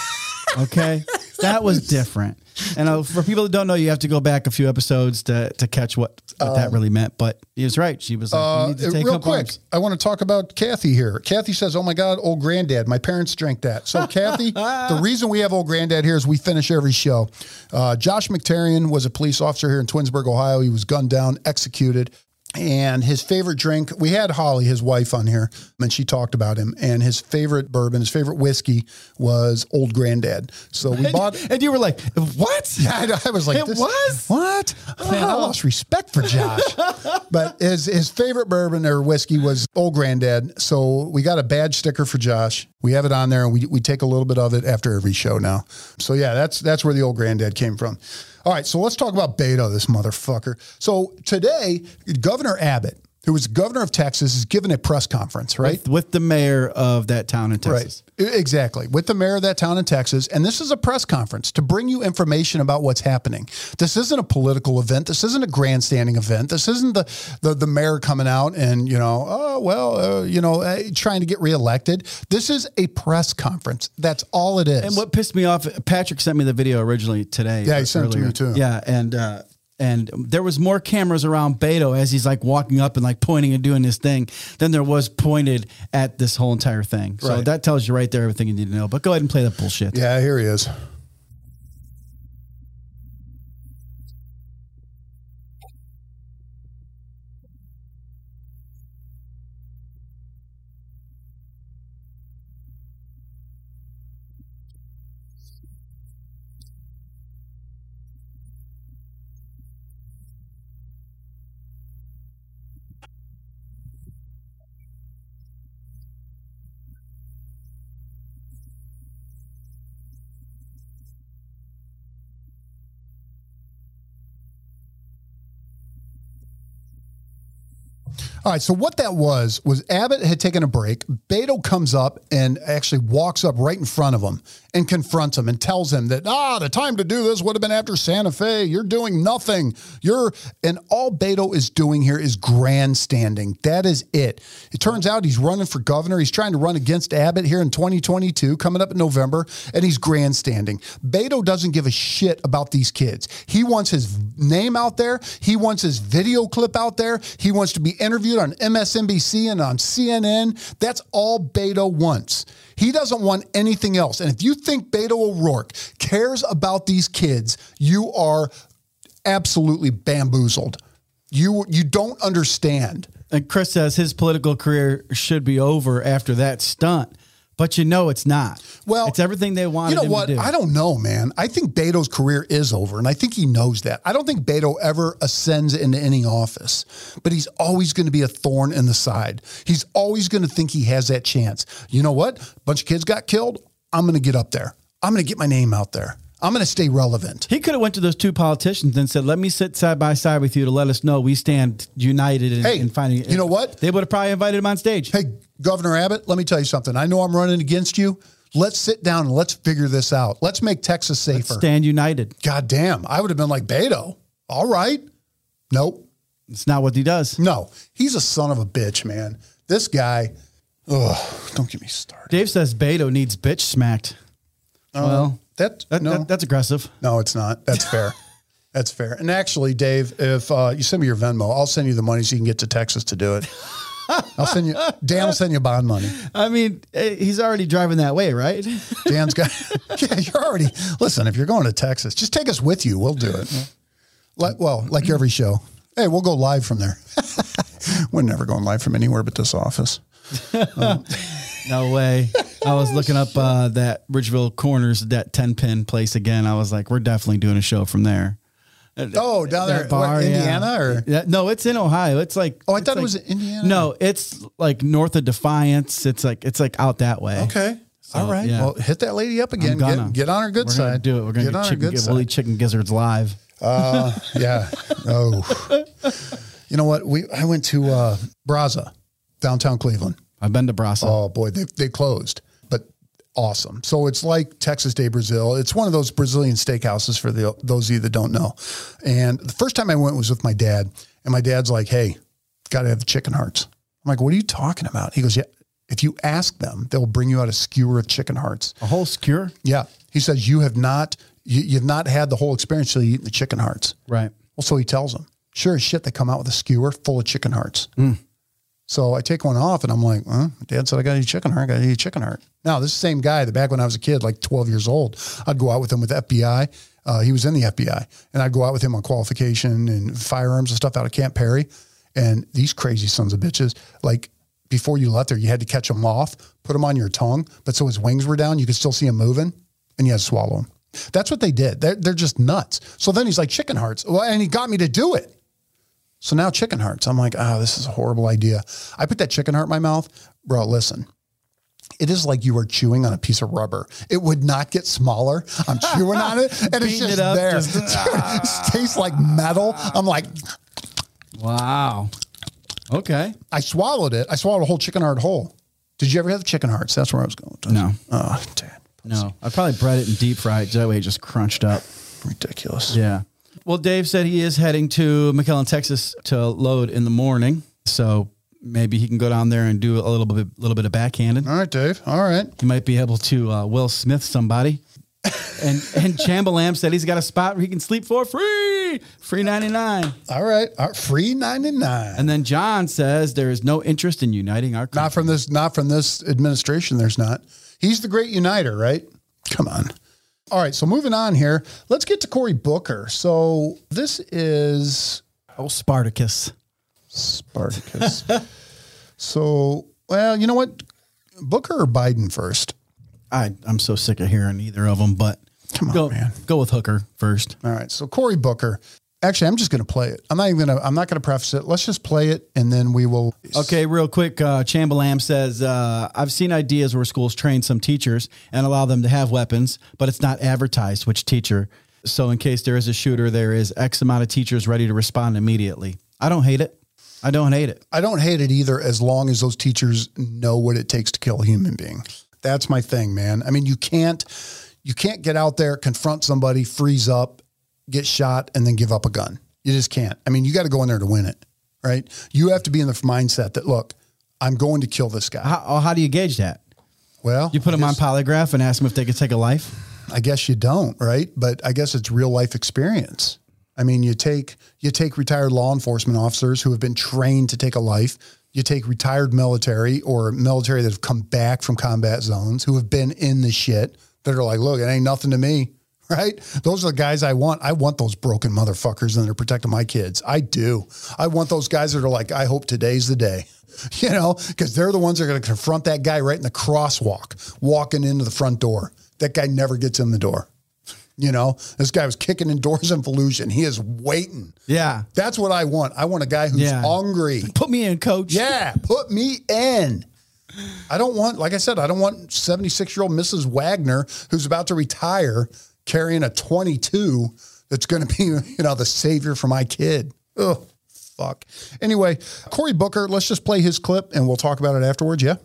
okay, that was different. And uh, for people that don't know, you have to go back a few episodes to to catch what, what that really meant. But he was right. She was like, Uh, "You need to take real up quick, arms." I want to talk about Kathy here. Kathy says, "Oh my God, old granddad. My parents drank that." So, Kathy, the reason we have old granddad here is we finish every show. Uh, Josh Miktarian was a police officer here in Twinsburg, Ohio. He was gunned down, executed. And his favorite drink, we had Holly, his wife, on here, and she talked about him. And his favorite bourbon, his favorite whiskey was Old Granddad. So we bought. And you were like, "What?" I, I was like, It this- was? what? Man, I lost respect for Josh. but his his favorite bourbon or whiskey was Old Granddad. So we got a badge sticker for Josh. We have it on there, and we we take a little bit of it after every show now. So yeah, that's that's where the Old Granddad came from. All right, so let's talk about Beto, this motherfucker. So today, Governor Abbott, who was governor of Texas, is giving a press conference, right? With, with the mayor of that town in Texas. Right. Exactly. With the mayor of that town in Texas. And this is a press conference to bring you information about what's happening. This isn't a political event. This isn't a grandstanding event. This isn't the the, the mayor coming out and, you know, oh, well, uh, you know, uh, trying to get reelected. This is a press conference. That's all it is. And what pissed me off, Patrick sent me the video originally today. Yeah, he sent it to me too. Yeah, and uh, and there was more cameras around Beto as he's like walking up and like pointing and doing this thing than there was pointed at this whole entire thing. So Right. that tells you right there everything you need to know. But go ahead and play that bullshit. yeah, here he is. All right. So what that was was Abbott had taken a break. Beto comes up and actually walks up right in front of him and confronts him and tells him that ah, the time to do this would have been after Santa Fe. You're doing nothing. You're and all Beto is doing here is grandstanding. That is it. It turns out he's running for governor. He's trying to run against Abbott here in 2022, coming up in November, and he's grandstanding. Beto doesn't give a shit about these kids. He wants his name out there. He wants his video clip out there. He wants to be interviewed on MSNBC and on CNN. That's all Beto wants. He doesn't want anything else. And if you think Beto O'Rourke cares about these kids, you are absolutely bamboozled. You you don't understand. And Chris says his political career should be over after that stunt. But you know it's not. Well, it's everything they wanted You know what? I don't know, man. I think Beto's career is over, and I think he knows that. I don't think Beto ever ascends into any office, but he's always going to be a thorn in the side. He's always going to think he has that chance. You know what? A bunch of kids got killed. I'm going to get up there. I'm going to get my name out there. I'm going to stay relevant. He could have went to those two politicians and said, "Let me sit side by side with you to let us know we stand united in, Hey, in finding." you know what? They would have probably invited him on stage. Hey, Governor Abbott, let me tell you something. I know I'm running against you. Let's sit down and let's figure this out. Let's make Texas safer. Stand united. God damn. I would have been like, Beto, all right. Nope. It's not what he does. No, he's a son of a bitch, man. This guy, ugh, don't get me started. Dave says Beto needs bitch smacked. Uh-huh. well, That, that, no, that- that's aggressive. no, it's not. That's fair. That's fair. And actually, Dave, if uh, you send me your Venmo, I'll send you the money so you can get to Texas to do it. I'll send you, Dan will send you bond money. I mean, eh, he's already driving that way, right? Dan's got, yeah, you're already, listen, if you're going to Texas, just take us with you. We'll do it. Like, well, like every show. Hey, we'll go live from there. We're never going live from anywhere but this office. No way. I was looking up uh, that Ridgeville Corners, that 10 pin place again. I was like, we're definitely doing a show from there. Oh, down there, bar, what, yeah. Indiana, or Yeah, no, it's in Ohio. It's like oh, I thought it was Indiana. No, it's like north of Defiance. It's like it's like out that way. Okay. All right. yeah. Well, hit that lady up again. Get, get on her good We're side. do it. We're gonna get get on her good side. eat chicken gizzards live. Uh, yeah. Oh. you know what? We I went to uh, Braza, downtown Cleveland. I've been to Brasa. Oh boy, they they closed, awesome. So it's like Texas de Brazil. It's one of those Brazilian steakhouses for the those of you that don't know. And the first time I went was with my dad, and my dad's like, "Hey, got to have the chicken hearts." I'm like, "What are you talking about?" He goes, "Yeah." If you ask them, they'll bring you out a skewer of chicken hearts. A whole skewer. Yeah. He says, you have not, you, you've not had the whole experience till you eat the chicken hearts. Right. Well, so he tells them, sure as shit, they come out with a skewer full of chicken hearts. Hmm. So I take one off and I'm like, huh? Dad said, I got to eat chicken heart. I got to eat chicken heart. Now, this same guy, the back when I was a kid, like 12 years old, I'd go out with him with FBI. Uh, he was in the FBI and I'd go out with him on qualification and firearms and stuff out of Camp Perry. And these crazy sons of bitches, like before you left there, you had to catch them off, put them on your tongue, but so his wings were down, you could still see him moving and you had to swallow them. That's what they did. They're, they're just nuts. So then he's like, chicken hearts. Well, and he got me to do it. So now chicken hearts. I'm like, oh, this is a horrible idea. I put that chicken heart in my mouth. Bro, listen. It is like you are chewing on a piece of rubber. It would not get smaller. I'm chewing on it and it's just it up, there. just- it ah. tastes like metal. I'm like, Wow. Okay. I swallowed it. I swallowed a whole chicken heart whole. Did you ever have chicken hearts? That's where I was going. No. Oh, dad. No. I probably bread it and deep fried. That way it just crunched up. Ridiculous. Yeah. Well, Dave said he is heading to McAllen, Texas to load in the morning. So maybe he can go down there and do a little bit, little bit of backhanded. All right, Dave. All right. He might be able to uh, Will Smith somebody. and and Chambalam said he's got a spot where he can sleep for free, free ninety nine. All right. All right. Free 99. And then John says there is no interest in uniting our country. Not from this, not from this administration. There's not. He's the great uniter, right? Come on. All right. So moving on here, let's get to Cory Booker. So this is Oh, Spartacus. Spartacus. so, well, you know what? Booker or Biden first? I I'm so sick of hearing either of them, but Come on, go man. go with Booker first. All right. So Cory Booker. Actually, I'm just going to play it. I'm not even going to. I'm not going to preface it. Let's just play it, and then we will. Okay, real quick. Uh, Chambalam says, uh, I've seen ideas where schools train some teachers and allow them to have weapons, but it's not advertised which teacher. So, in case there is a shooter, there is X amount of teachers ready to respond immediately. I don't hate it. I don't hate it. I don't hate it either, as long as those teachers know what it takes to kill a human being. That's my thing, man. I mean, you can't, you can't get out there, confront somebody, freeze up, get shot, and then give up a gun. You just can't. I mean, you got to go in there to win it, right? You have to be in the mindset that look, I'm going to kill this guy. How, oh, how do you gauge that? Well, You put them I on polygraph and ask them if they could take a life? I guess you don't, right? But I guess it's real life experience. I mean, you take you take retired law enforcement officers who have been trained to take a life. You take retired military or military that have come back from combat zones who have been in the shit that are like, look, it ain't nothing to me, right? Those are the guys I want. I want those broken motherfuckers that are protecting my kids. I do. I want those guys that are like, I hope today's the day. You know, because they're the ones that are going to confront that guy right in the crosswalk, walking into the front door. That guy never gets in the door. You know, this guy was kicking in doors in Volusia. He is waiting. Yeah. That's what I want. I want a guy who's Yeah. hungry. Put me in, coach. Yeah, put me in. I don't want, like I said, I don't want 76 year old Mrs. Wagner who's about to retire carrying a 22 that's going to be, you know, the savior for my kid. Oh, fuck. Anyway, Cory Booker, let's just play his clip and we'll talk about it afterwards. Yeah.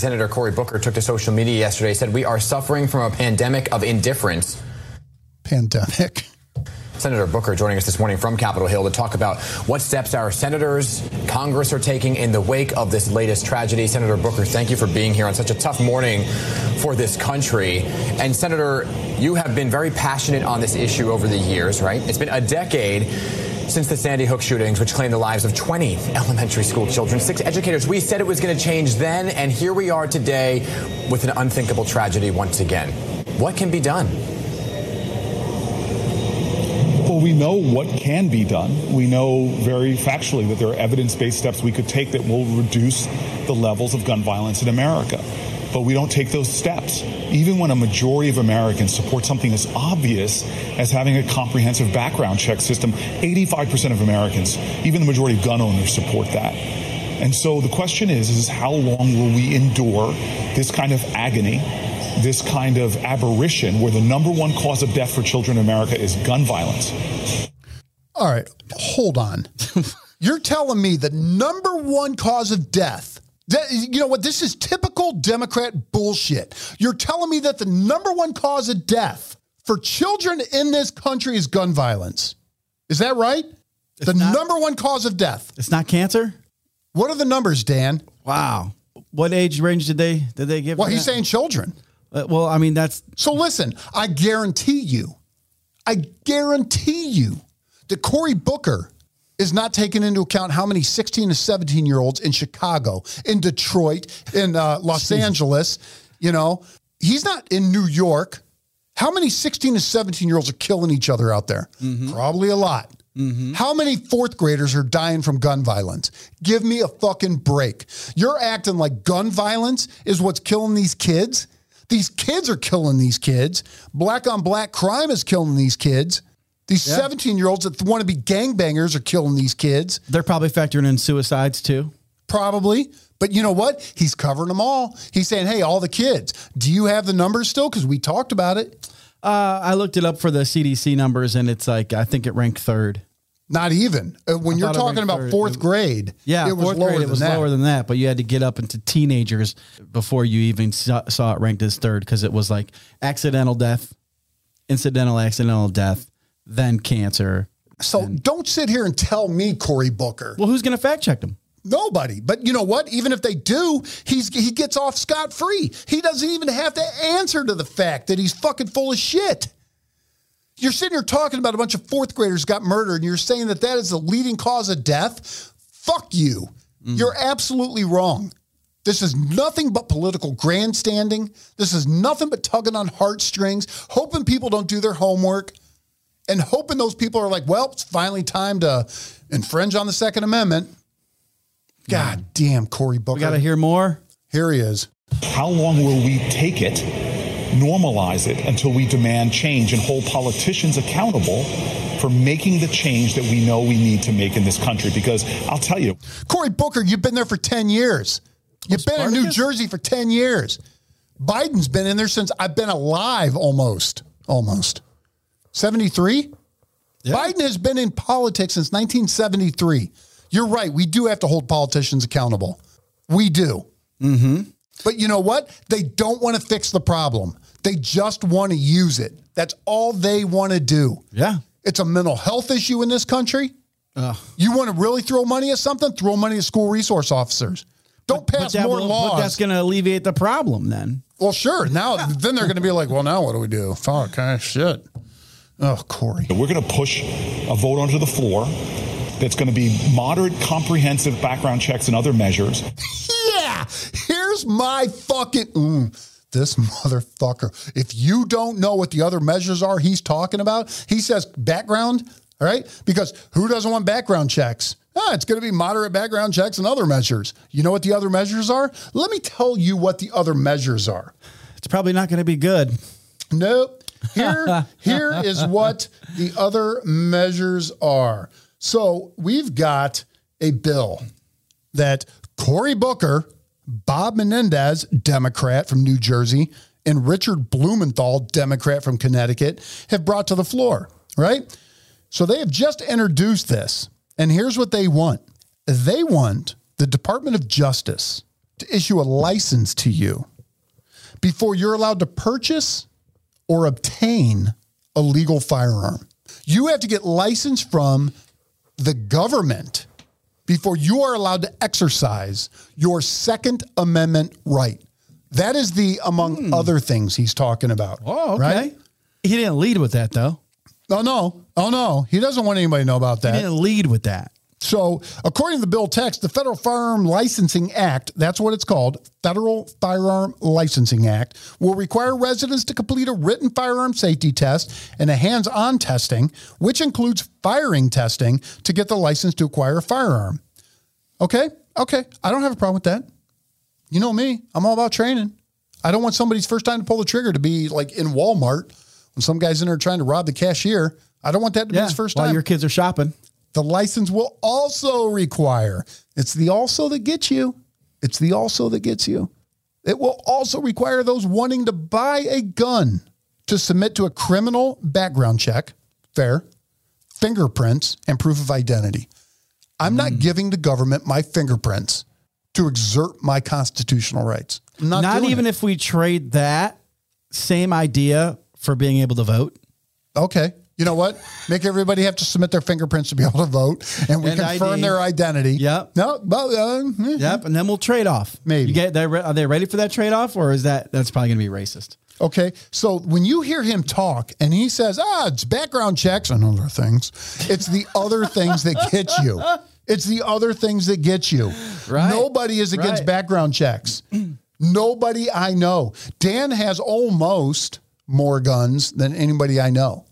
Senator Cory Booker took to social media yesterday, said, We are suffering from a pandemic of indifference. Pandemic. Senator Booker joining us this morning from Capitol Hill to talk about what steps our senators, Congress are taking in the wake of this latest tragedy. Senator Booker, thank you for being here on such a tough morning for this country. And Senator, you have been very passionate on this issue over the years, right? It's been a decade since the Sandy Hook shootings, which claimed the lives of 20 elementary school children, six educators. We said it was going to change then, and here we are today with an unthinkable tragedy once again. What can be done? We know what can be done. We know very factually that there are evidence based steps we could take that will reduce the levels of gun violence in America. But we don't take those steps. Even when a majority of Americans support something as obvious as having a comprehensive background check system, 85% of Americans, even the majority of gun owners, support that. And so the question is, is how long will we endure this kind of agony this kind of aberration where the number one cause of death for children in America is gun violence. All right, hold on. You're telling me the number one cause of death. That, you know what? This is typical Democrat bullshit. You're telling me that the number one cause of death for children in this country is gun violence. Is that right? It's the not, number one cause of death. It's not cancer. What are the numbers, Dan? Wow. What age range did they did they give? Well, he's that? saying children. Uh, well, I mean, that's. So listen, I guarantee you, I guarantee you that Cory Booker is not taking into account how many 16 to 17 year olds in Chicago, in Detroit, in uh, Los Angeles, you know, he's not in New York. How many 16 to 17 year olds are killing each other out there? Mm-hmm. Probably a lot. Mm-hmm. How many fourth graders are dying from gun violence? Give me a fucking break. You're acting like gun violence is what's killing these kids. These kids are killing these kids. Black on black crime is killing these kids. These 17 year olds that want to be gangbangers are killing these kids. They're probably factoring in suicides too. Probably. But you know what? He's covering them all. He's saying, hey, all the kids, do you have the numbers still? Because we talked about it. Uh, I looked it up for the CDC numbers and it's like, I think it ranked third. Not even uh, when I you're talking about fourth grade. Yeah, it was lower grade, it was that. lower than that. But you had to get up into teenagers before you even saw, saw it ranked as third because it was like accidental death, incidental accidental death, then cancer. So and, don't sit here and tell me Cory Booker. Well, who's going to fact check them? Nobody. But you know what? Even if they do, he's he gets off scot free. He doesn't even have to answer to the fact that he's fucking full of shit. You're sitting here talking about a bunch of fourth graders got murdered, and you're saying that that is the leading cause of death. Fuck you. Mm. You're absolutely wrong. This is nothing but political grandstanding. This is nothing but tugging on heartstrings, hoping people don't do their homework, and hoping those people are like, well, it's finally time to infringe on the Second Amendment. God damn, Cory Booker. We got to hear more. Here he is. How long will we take it normalize it until we demand change and hold politicians accountable for making the change that we know we need to make in this country. Because I'll tell you, Cory Booker, you've been there for 10 years. You've been in New Jersey for 10 years. Biden's been in there since I've been alive almost. Almost. 73? Yeah. Biden has been in politics since 1973. You're right. We do have to hold politicians accountable. We do. Mm-hmm. But you know what? They don't want to fix the problem. They just want to use it. That's all they want to do. Yeah. It's a mental health issue in this country. You want to really throw money at something? Throw money at school resource officers. Don't but, pass but more will, laws. that's going to alleviate the problem then. Well, sure. Now, yeah. then they're going to be like, well, now what do we do? Fuck, okay, shit. Oh, Cory. We're going to push a vote onto the floor that's going to be moderate, comprehensive background checks and other measures. yeah. Here's my fucking. Mm this motherfucker. If you don't know what the other measures are he's talking about, he says background, all right? Because who doesn't want background checks? Ah, it's going to be moderate background checks and other measures. You know what the other measures are? Let me tell you what the other measures are. It's probably not going to be good. Nope. Here, here is what the other measures are. So we've got a bill that Cory Booker, Bob Menendez, Democrat from New Jersey, and Richard Blumenthal, Democrat from Connecticut, have brought to the floor, right? So they have just introduced this. And here's what they want they want the Department of Justice to issue a license to you before you're allowed to purchase or obtain a legal firearm. You have to get licensed from the government before you are allowed to exercise your Second Amendment right. That is the, among hmm. other things, he's talking about. Oh, okay. Right? He didn't lead with that though. Oh, no. Oh, no. He doesn't want anybody to know about that. He didn't lead with that. So, according to the bill text, the Federal Firearm Licensing Act, that's what it's called, Federal Firearm Licensing Act, will require residents to complete a written firearm safety test and a hands on testing, which includes firing testing to get the license to acquire a firearm. Okay. Okay. I don't have a problem with that. You know me, I'm all about training. I don't want somebody's first time to pull the trigger to be like in Walmart when some guy's in there trying to rob the cashier. I don't want that to be his first While time. your kids are shopping. The license will also require, it's the also that gets you. It's the also that gets you. It will also require those wanting to buy a gun to submit to a criminal background check, fair, fingerprints, and proof of identity. I'm not mm. giving the government my fingerprints to exert my constitutional rights. I'm not, Not, even it. if we trade that same idea for being able to vote. Okay. You know what? Make everybody have to submit their fingerprints to be able to vote, and we And confirm ID. their identity. Yep. No, but uh, eh. Yep, and then we'll trade off. Maybe. you get. Are they ready for that trade off, or is that that's probably going to be racist? Okay. So when you hear him talk and he says, ah, it's background checks and other things, it's the other things that get you. It's the other things that get you. Right. Nobody is against Right. background checks. Nobody I know. Dan has almost more guns than anybody I know.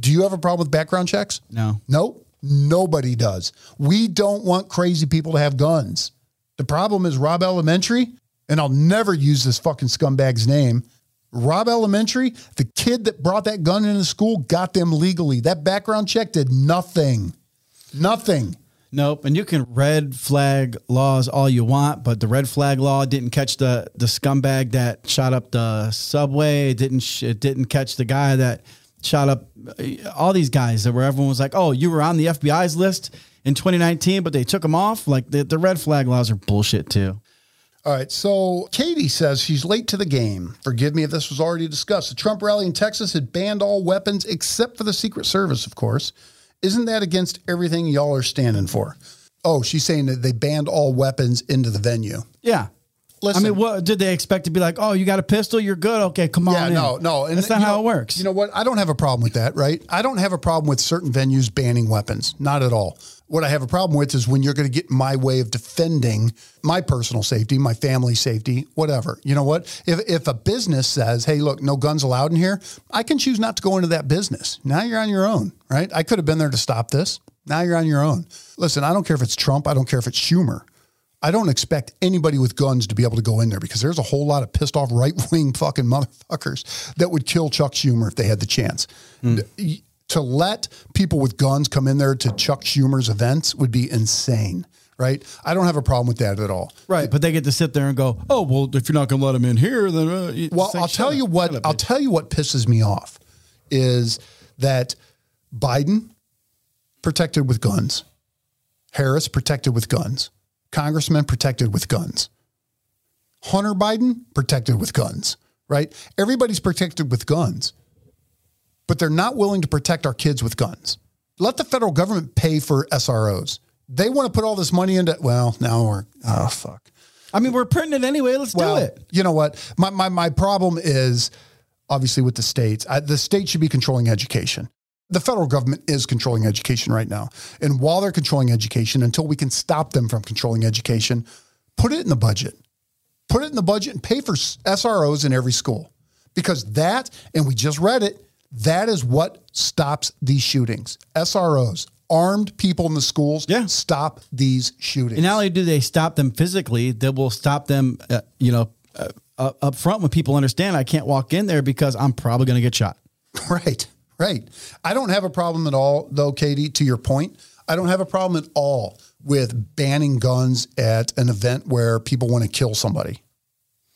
Do you have a problem with background checks? No. Nope. Nobody does. We don't want crazy people to have guns. The problem is Robb Elementary, and I'll never use this fucking scumbag's name. Robb Elementary, the kid that brought that gun into school got them legally. That background check did nothing. Nothing. Nope. And you can red flag laws all you want, but the red flag law didn't catch the the scumbag that shot up the subway. It didn't it didn't catch the guy that shot up uh, all these guys that where everyone was like, "Oh, you were on the FBI's list in 2019, but they took them off." Like the, the red flag laws are bullshit too. All right. So Katie says she's late to the game. Forgive me if this was already discussed. The Trump rally in Texas had banned all weapons except for the Secret Service, of course. Isn't that against everything y'all are standing for? Oh, she's saying that they banned all weapons into the venue. Yeah. Listen. I mean, what did they expect to be like? Oh, you got a pistol, you're good. Okay, come on. Yeah, in." no, no. And that's not how know- it works. You know what? I don't have a problem with that, right? I don't have a problem with certain venues banning weapons. Not at all. What I have a problem with is when you're going to get my way of defending my personal safety, my family safety, whatever. You know what? If if a business says, "Hey, look, no guns allowed in here," I can choose not to go into that business. Now you're on your own, right? I could have been there to stop this. Now you're on your own. Listen, I don't care if it's Trump. I don't care if it's Schumer. I don't expect anybody with guns to be able to go in there because there's a whole lot of pissed off right wing fucking motherfuckers that would kill Chuck Schumer if they had the chance. Y- To let people with guns come in there to Chuck Schumer's events would be insane, right? I don't have a problem with that at all. Right, but they get to sit there and go, "Oh, well, if you're not going to let them in here, then uh, Well, I'll tell up, you what. up, I'll bitch. tell you what pisses me off is that Biden protected with guns, Harris protected with guns, Congressman protected with guns, Hunter Biden protected with guns. Right? Everybody's protected with guns, but they're not willing to protect our kids with guns. Let the federal government pay for SROs. They want to put all this money into. Well, now we're oh fuck. I mean, we're printing it anyway. Let's Well, do it. you know what? My, my, my problem is obviously with the states. I, the state should be controlling education. The federal government is controlling education right now. And while they're controlling education, until we can stop them from controlling education, put it in the budget. Put it in the budget and pay for SROs in every school. Because that, and we just read it, that is what stops these shootings. SROs, armed people in the schools, Yeah. stop these shootings. And not only do they stop them physically, they will stop them, uh, you know, uh, up front when people understand I can't walk in there because I'm probably going to get shot. Right, right. I don't have a problem at all, though, Katie, to your point. I don't have a problem at all with banning guns at an event where people want to kill somebody.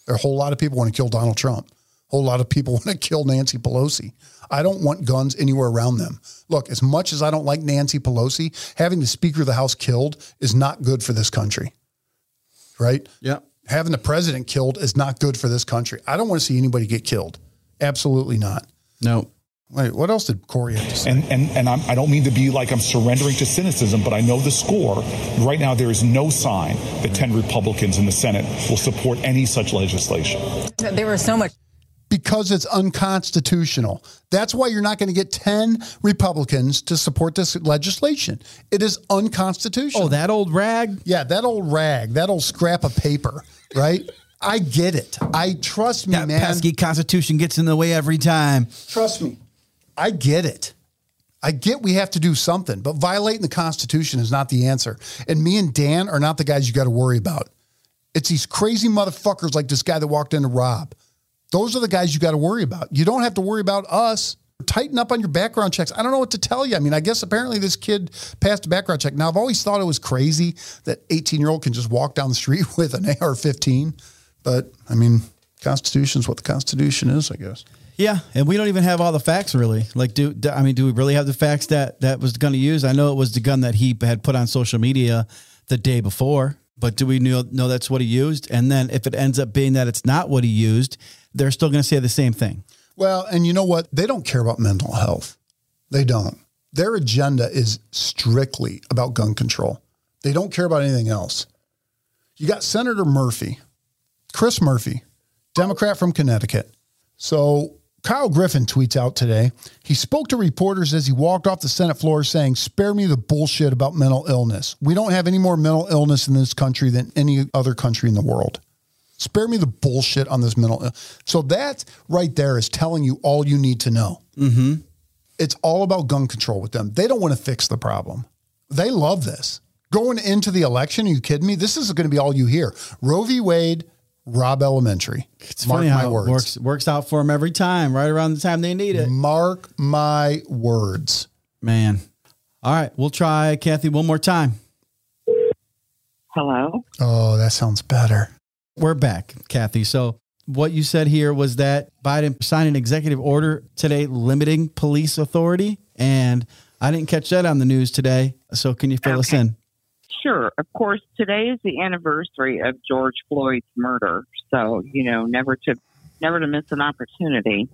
A whole lot of people want to kill Donald Trump. A whole lot of people want to kill Nancy Pelosi. I don't want guns anywhere around them. Look, as much as I don't like Nancy Pelosi, having the Speaker of the House killed is not good for this country. Right? Yeah. Having the president killed is not good for this country. I don't want to see anybody get killed. Absolutely not. No. Wait, what else did Cory have to say? And and and I'm, I don't mean to be like I'm surrendering to cynicism, but I know the score. Right now, there is no sign that 10 Republicans in the Senate will support any such legislation. There was so much because it's unconstitutional. That's why you're not going to get 10 Republicans to support this legislation. It is unconstitutional. Oh, that old rag? Yeah, that old rag, that old scrap of paper, right? I get it. I trust me, That man. pesky Constitution gets in the way every time. Trust me. I get it. I get we have to do something, but violating the Constitution is not the answer. And me and Dan are not the guys you got to worry about. It's these crazy motherfuckers like this guy that walked into Robb. Those are the guys you got to worry about. You don't have to worry about us. Tighten up on your background checks. I don't know what to tell you. I mean, I guess apparently this kid passed a background check. Now, I've always thought it was crazy that 18 year old can just walk down the street with an AR 15. But I mean, Constitution is what the Constitution is, I guess. Yeah, and we don't even have all the facts really. Like, do, do I mean, do we really have the facts that that was going to use? I know it was the gun that he had put on social media the day before, but do we know know that's what he used? And then if it ends up being that it's not what he used, they're still going to say the same thing. Well, and you know what? They don't care about mental health. They don't. Their agenda is strictly about gun control. They don't care about anything else. You got Senator Murphy, Chris Murphy, Democrat from Connecticut. So Kyle Griffin tweets out today. He spoke to reporters as he walked off the Senate floor saying, Spare me the bullshit about mental illness. We don't have any more mental illness in this country than any other country in the world. Spare me the bullshit on this mental. illness. So that right there is telling you all you need to know. Mm-hmm. It's all about gun control with them. They don't want to fix the problem. They love this. Going into the election, are you kidding me? This is going to be all you hear. Roe v. Wade, Robb Elementary. It's Mark funny my how words. it works works out for them every time, right around the time they need it. Mark my words. Man. All right, we'll try Kathy one more time. Hello. Oh, that sounds better. We're back, Kathy. So what you said here was that Biden signed an executive order today limiting police authority, and I didn't catch that on the news today. So can you fill us in? Sure. Of course, today is the anniversary of George Floyd's murder, so you know never to never to miss an opportunity.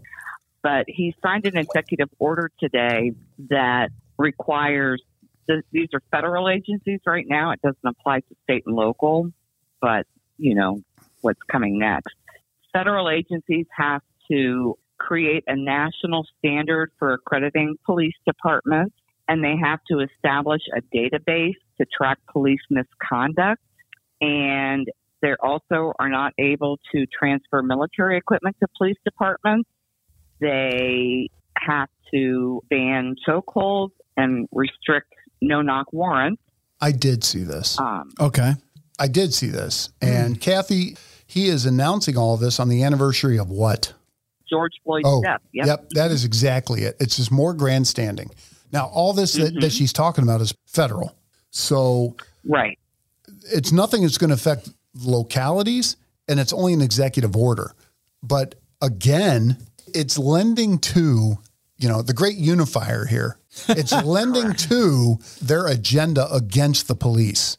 But he signed an executive order today that requires th- these are federal agencies right now. It doesn't apply to state and local, but you know what's coming next. Federal agencies have to create a national standard for accrediting police departments and they have to establish a database to track police misconduct. And they also are not able to transfer military equipment to police departments. They have to ban chokeholds and restrict no knock warrants. I did see this. Um, Okay. I did see this. And Kathy, he is announcing all of this on the anniversary of what? George Floyd's Oh, death. yep. That is exactly it. It's just more grandstanding. Now, all this that, that she's talking about is federal. So Right. it's nothing that's going to affect localities and it's only an executive order. But again, it's lending to, you know, the great unifier here. It's lending to their agenda against the police.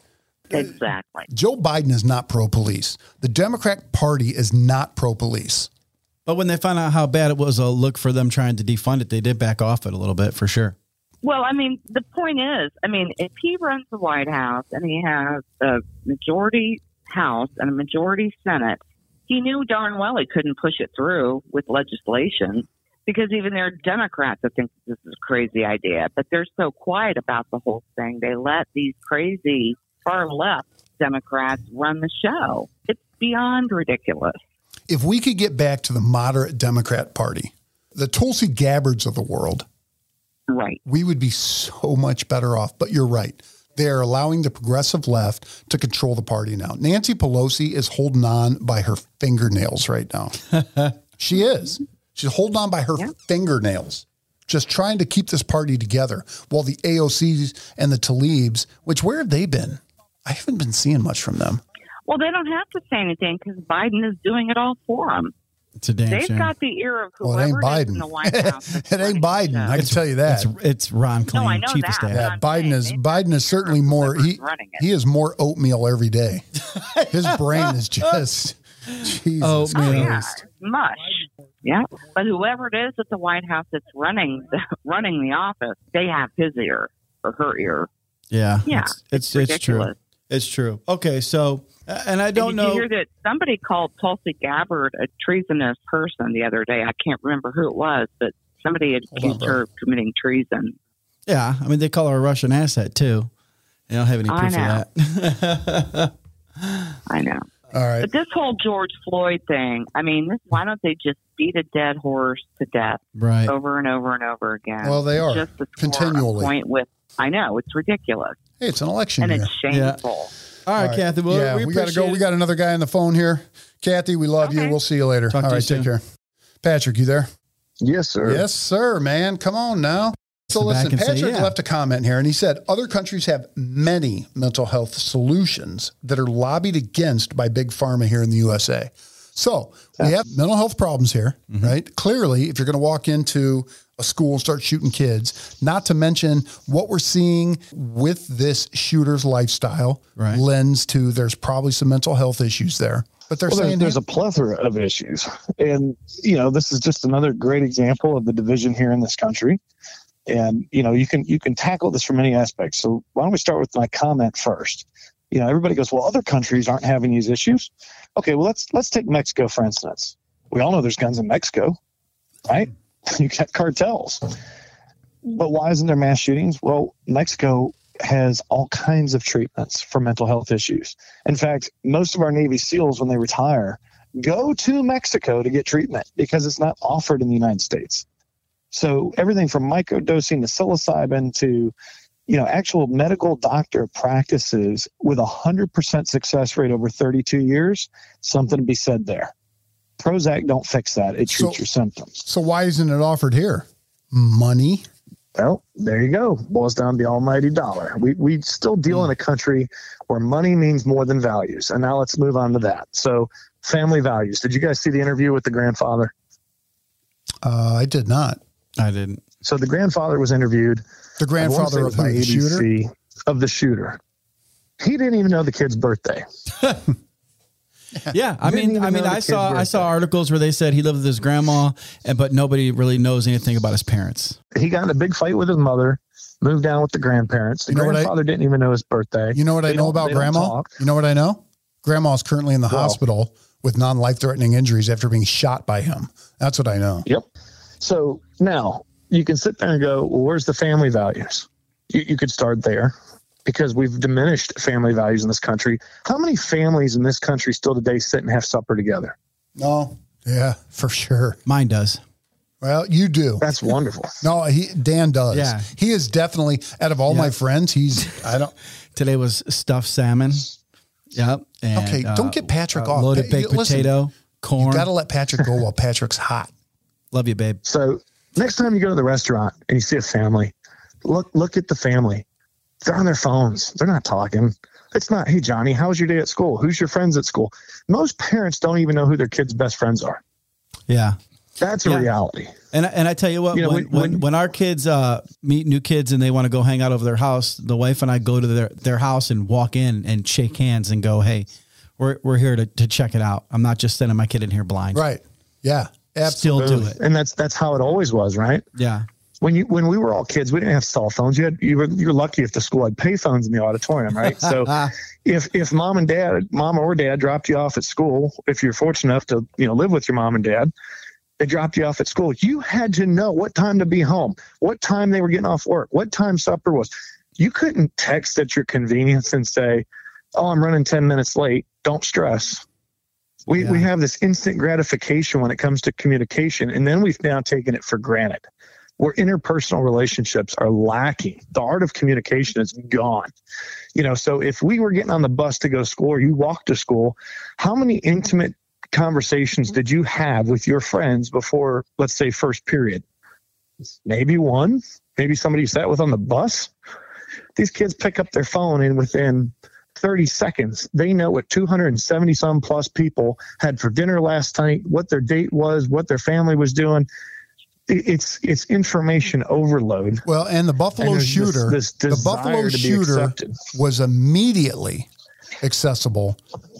Exactly. Joe Biden is not pro police. The Democrat Party is not pro police. But when they found out how bad it was a look for them trying to defund it, they did back off it a little bit for sure. Well, I mean, the point is, I mean, if he runs the White House and he has a majority House and a majority Senate, he knew darn well he couldn't push it through with legislation because even there are Democrats that think this is a crazy idea, but they're so quiet about the whole thing. They let these crazy far left Democrats run the show. It's beyond ridiculous. If we could get back to the moderate Democrat Party, the Tulsi Gabbards of the world, Right. we would be so much better off. But you're right. They are allowing the progressive left to control the party now. Nancy Pelosi is holding on by her fingernails right now. she is. She's holding on by her Yeah. fingernails, just trying to keep this party together. While the AOCs and the Tlaibs, which where have they been? I haven't been seeing much from them. Well, they don't have to say anything because Biden is doing it all for them. It's a damn They've shame. got the ear of Well, it ain't whoever is in Biden. the White House. it ain't Biden. show. I can tell you that. It's, it's Ron Klain, No, I know chief of that. staff. Yeah, Biden is Biden is certainly more he whoever's running it. he is more oatmeal every day. His brain is just Jesus Oh, Oh man. yeah, mush. Yeah, but whoever it is at the White House that's running the, running the office, they have his ear or her ear. Yeah, Yeah, it's it's, it's true. It's true. Okay, so uh, and I don't Did know. you hear that somebody called Tulsi Gabbard a treasonous person the other day? I can't remember who it was, but somebody had accused bro. her of committing treason. Yeah, I mean they call her a Russian asset too. I don't have any proof of that. I know. All right. But this whole George Floyd thing, I mean, this, why don't they just beat a dead horse to death right. over and over and over again? Well, they are, just to score continually. A point with, I know it's ridiculous Hey, it's an election and year. it's shameful. All right, All right. Kathy. Well, yeah, we, we, got to go. appreciate We got another guy on the phone here. Kathy, we love you. We'll see you later. Talk All to you right, take care. Patrick, you there? Yes, sir. Yes, sir, man. Come on now. So Sit back listen, and say, Patrick yeah. left a comment here and he said other countries have many mental health solutions that are lobbied against by big pharma here in the USA. So we have mental health problems here, Mm-hmm. right? Clearly, if you're going to walk into a school and start shooting kids, not to mention what we're seeing with this shooter's lifestyle Right. lends to there's probably some mental health issues there. But they're Well, there's, saying there's a plethora of issues. And, you know, this is just another great example of the division here in this country. And, you know, you can you can tackle this from many aspects. So why don't we start with my comment first? You know, everybody goes, well, other countries aren't having these issues. Okay, well let's let's take Mexico for instance. We all know there's guns in Mexico, right? You got cartels. But why isn't there mass shootings? Well, Mexico has all kinds of treatments for mental health issues. In fact, most of our Navy SEALs, when they retire, go to Mexico to get treatment because it's not offered in the United States. So everything from microdosing to psilocybin to, you know, actual medical doctor practices with a hundred percent success rate over 32 years, something to be said there. Prozac don't fix that. It treats So- your symptoms. so why isn't it offered here? Money. Well, there you go. Boils down to the almighty dollar. We we still deal in a country where money means more than values. And now let's move on to that. So family values. Did you guys see the interview with the grandfather? Uh, I did not. I didn't. So the grandfather was interviewed. The I wanna say grandfather of was who? The shooter? Of the shooter. He didn't even know the kid's birthday. Yeah, I mean, I mean, I saw I saw articles where they said he lived with his grandma, and but nobody really knows anything about his parents. He got in a big fight with his mother, moved down with the grandparents. The You know what I- grandfather didn't even know his birthday. You know what I know about grandma? You know what I know? Grandma's currently in the Well- hospital with non life threatening injuries after being shot by him. That's what I know. Yep. So now you can sit there and go, well, where's the family values? You, you could start there because we've diminished family values in this country. How many families in this country still today sit and have supper together? No. Yeah, for sure. Mine does. Well, you do. That's wonderful. No, he Dan does. Yeah. He is definitely out of all my friends, he's I don't Today was stuffed salmon. Yep. And, uh, Okay, don't get Patrick off. Loaded Hey, baked listen, potato, corn. you gotta let Patrick go while Patrick's hot. Love you, babe. So next time you go to the restaurant and you see a family, look look at the family. They're on their phones. They're not talking. It's not, hey Johnny, how was your day at school? Who's your friends at school? Most parents don't even know who their kids' best friends are. Yeah. That's a Yeah. reality. And and I tell you what, You know, when, when- when, when- when our kids uh, meet new kids and they want to go hang out over their house, the wife and I go to their, their house and walk in and shake hands and go, hey, we're, we're here to, to check it out. I'm not just sending my kid in here blind. Right. Yeah. Still Absolutely. do it. And that's that's how it always was, right? Yeah. When you when we were all kids, we didn't have cell phones. You had you were you're lucky if the school had payphones in the auditorium, right? So uh-huh. if if mom and dad, mom or dad dropped you off at school, if you're fortunate enough to you know live with your mom and dad, they dropped you off at school. You had to know what time to be home, what time they were getting off work, what time supper was. You couldn't text at your convenience and say, "Oh, I'm running ten minutes late." Don't stress. We we have this instant gratification when it comes to communication, and then we've now taken it for granted where interpersonal relationships are lacking. The art of communication is gone. You know, so if we were getting on the bus to go school or you walk to school, how many intimate conversations did you have with your friends before, let's say, first period? Maybe one, maybe somebody you sat with on the bus. These kids pick up their phone and within 30 seconds, they know what 270 some plus people had for dinner last night, what their date was, what their family was doing. It- It's it's information overload. Well, and the Buffalo And there's this- shooter, this the Buffalo shooter was immediately accessible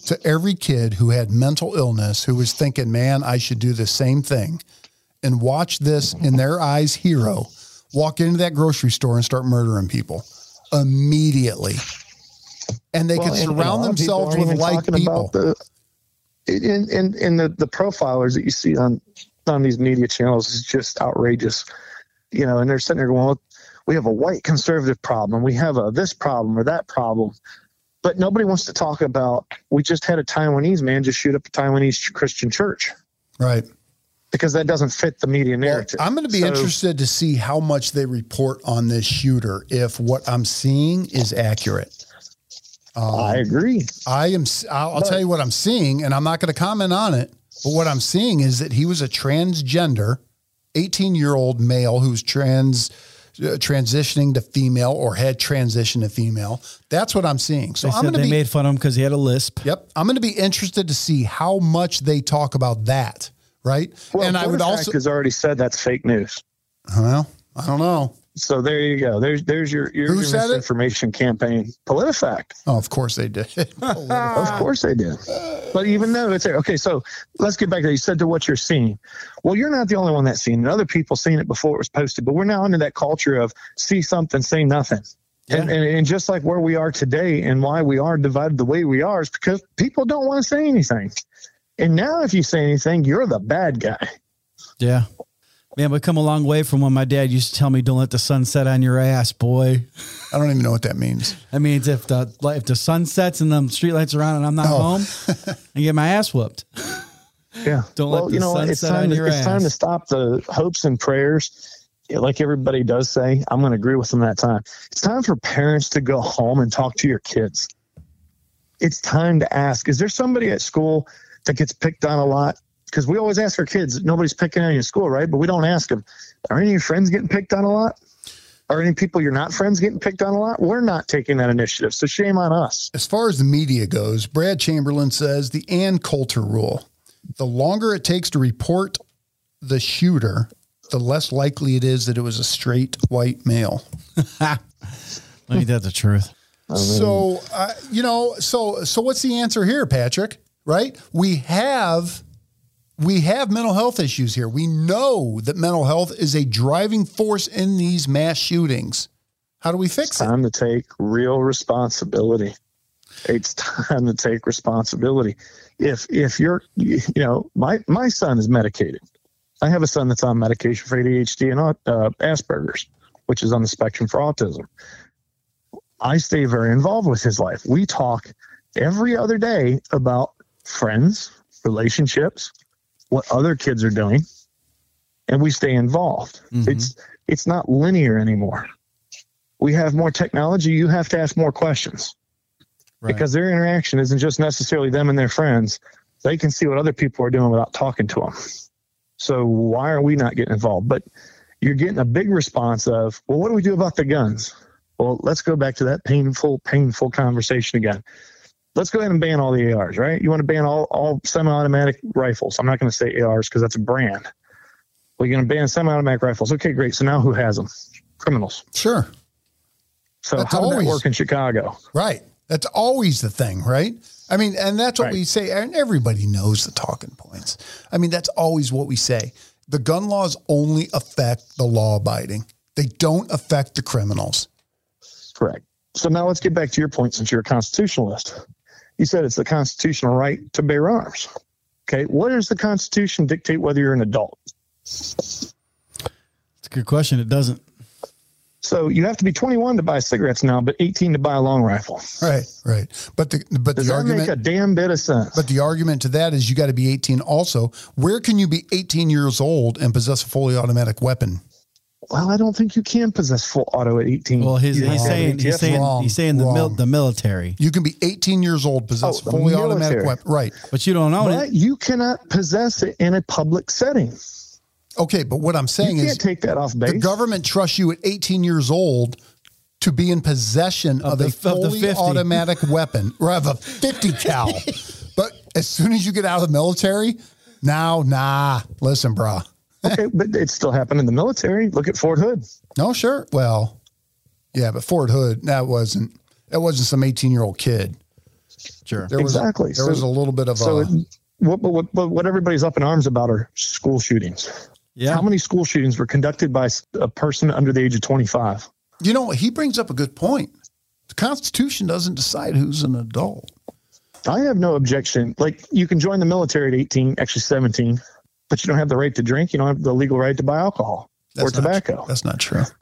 to every kid who had mental illness who was thinking, man, I should do the same thing. And watch this in their eyes hero walk into that grocery store and start murdering people immediately. And they Well, could and- and surround lot of people themselves with like people. The, in, in, in the, the profilers that you see on, on these media channels is just outrageous. You know, and they're sitting there going, well, we have a white conservative problem. We have a this problem or that problem. But nobody wants to talk about, we just had a Taiwanese man just shoot up a Taiwanese Christian church right. because that doesn't fit the media Well, narrative. I'm going to be So- interested to see how much they report on this shooter if what I'm seeing is accurate. I um, agree. I am. I'll, I'll tell you what I'm seeing, and I'm not going to comment on it. But what I'm seeing is that he was a transgender, 18 year old male who's trans, uh, transitioning to female or had transitioned to female. That's what I'm seeing. So They I'm going to they be. made fun of him because he had a lisp. yep. I'm going to be interested to see how much they talk about that. Right. Well, and I would PolitiFact also. has already said that's fake news. Well, I don't know. So there you go. There's there's your your, Who your said it? campaign. PolitiFact. Oh, of course they did. Of course they did. But even though it's there, okay, so let's get back to you said to what you're seeing. Well, you're not the only one that's seen it. Other people seen it before it was posted, but we're now into that culture of see something, say nothing. And, and, and just like where we are today and why we are divided the way we are is because people don't want to say anything. And now if you say anything, you're the bad guy. Yeah. Man, we come a long way from when my dad used to tell me, "Don't let the sun set on your ass, boy." I don't even know what that means. That means if the if the sun sets and the streetlights are on and I'm not Oh. home, I get my ass whooped. Yeah. Don't let the you know, sun it's set time on to, your it's time to stop the hopes and prayers. Like everybody does say, I'm going to agree with them that time. It's time for parents to go home and talk to your kids. It's time to ask, is there somebody at school that gets picked on a lot? Because we always ask our kids, nobody's picking on you in school, right? But we don't ask them, are any of your friends getting picked on a lot? Are any people you're not friends getting picked on a lot? We're not taking that initiative. So shame on us. As far as the media goes, Brad Chamberlain says the Ann Coulter rule the longer it takes to report the shooter, the less likely it is that it was a straight white male. Ain't that the truth? So, uh, you know, so so what's the answer here, Patrick? Right? We have we have mental health issues here. We know that mental health is a driving force in these mass shootings. How do we fix it? time to take real responsibility. It's time to take responsibility. If if you're you know my my son is medicated. I have a son that's on medication for ADHD and uh, Asperger's, which is on the spectrum for autism. I stay very involved with his life. We talk every other day about friends, relationships, what other kids are doing, and we stay involved. Mm-hmm. It's it's not linear anymore we have more technology, you have to ask more questions Right. because their interaction isn't just necessarily them and their friends. They can see what other people are doing without talking to them. So why are we not getting involved? But you're getting a big response of, well, what do we do about the guns? Well, let's go back to that painful, painful conversation again. Let's go ahead and ban all the ARs, right? You want to ban all, all semi-automatic rifles. I'm not going to say ARs because that's a brand. Well, you're going to ban semi-automatic rifles. Okay, great. So now who has them? Criminals. Sure. So That's how did always- that work in Chicago? Right. That's always the thing, right? I mean, and that's what Right. we say, and everybody knows the talking points. I mean, that's always what we say. The gun laws only affect the law abiding, they don't affect the criminals. Correct. So now let's get back to your point since you're a constitutionalist. You said it's the constitutional right to bear arms. Okay. What does the Constitution dictate whether you're an adult? It's a good question. It doesn't. So you have to be 21 to buy cigarettes now, but 18 to buy a long rifle. Right, right. But the but Does the that argument make a damn bit of sense? but the argument to that is you got to be 18 also. Where can you be 18 years old and possess a fully automatic weapon? Well, I don't think you can possess full auto at 18. Well, he's, You have he's saying he's saying wrong, he's saying the mil, the military, You can be 18 years old, possess Oh, a fully automatic weapon. Right. but you don't own But it. you cannot possess it in a public setting. Okay, but what I'm saying You is can't take that off base. the government trusts you at 18 years old to be in possession of, the- a of the fully 50. automatic weapon or of a 50 cal. but as soon as you get out of the military, now, nah, listen, brah. Okay, but it still happened in the military. Look at Fort Hood. No, sure. Well, yeah, but Fort Hood, that wasn't, that wasn't some 18 year old kid. Sure. There was, Exactly. There So- was a little bit of So a, it, what, what, what, what everybody's up in arms about are school shootings. Yeah. How many school shootings were conducted by a person under the age of 25? you know, he brings up a good point. The Constitution doesn't decide who's an adult. I have no objection. Like you can join the military at 18, actually 17, but you don't have the right to drink. You don't have the legal right to buy alcohol or That's not tobacco. true. That's not true.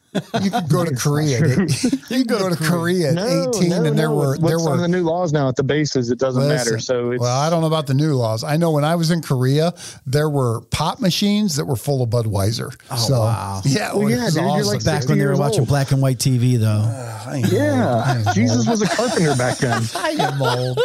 You can go to Korea. you can go to Korea at No, 18 no, and there no. were, What's there on were, the new laws now at the bases, it doesn't matter. So it's, well, I don't know about the new laws. I know when I was in Korea, there were pop machines that were full of Budweiser. Oh, so, wow. Yeah, Well, yeah, dude, you're awesome. like Back when they were years watching old. black and white TV, though. I am old. Yeah, Jesus was a carpenter back then. I am old.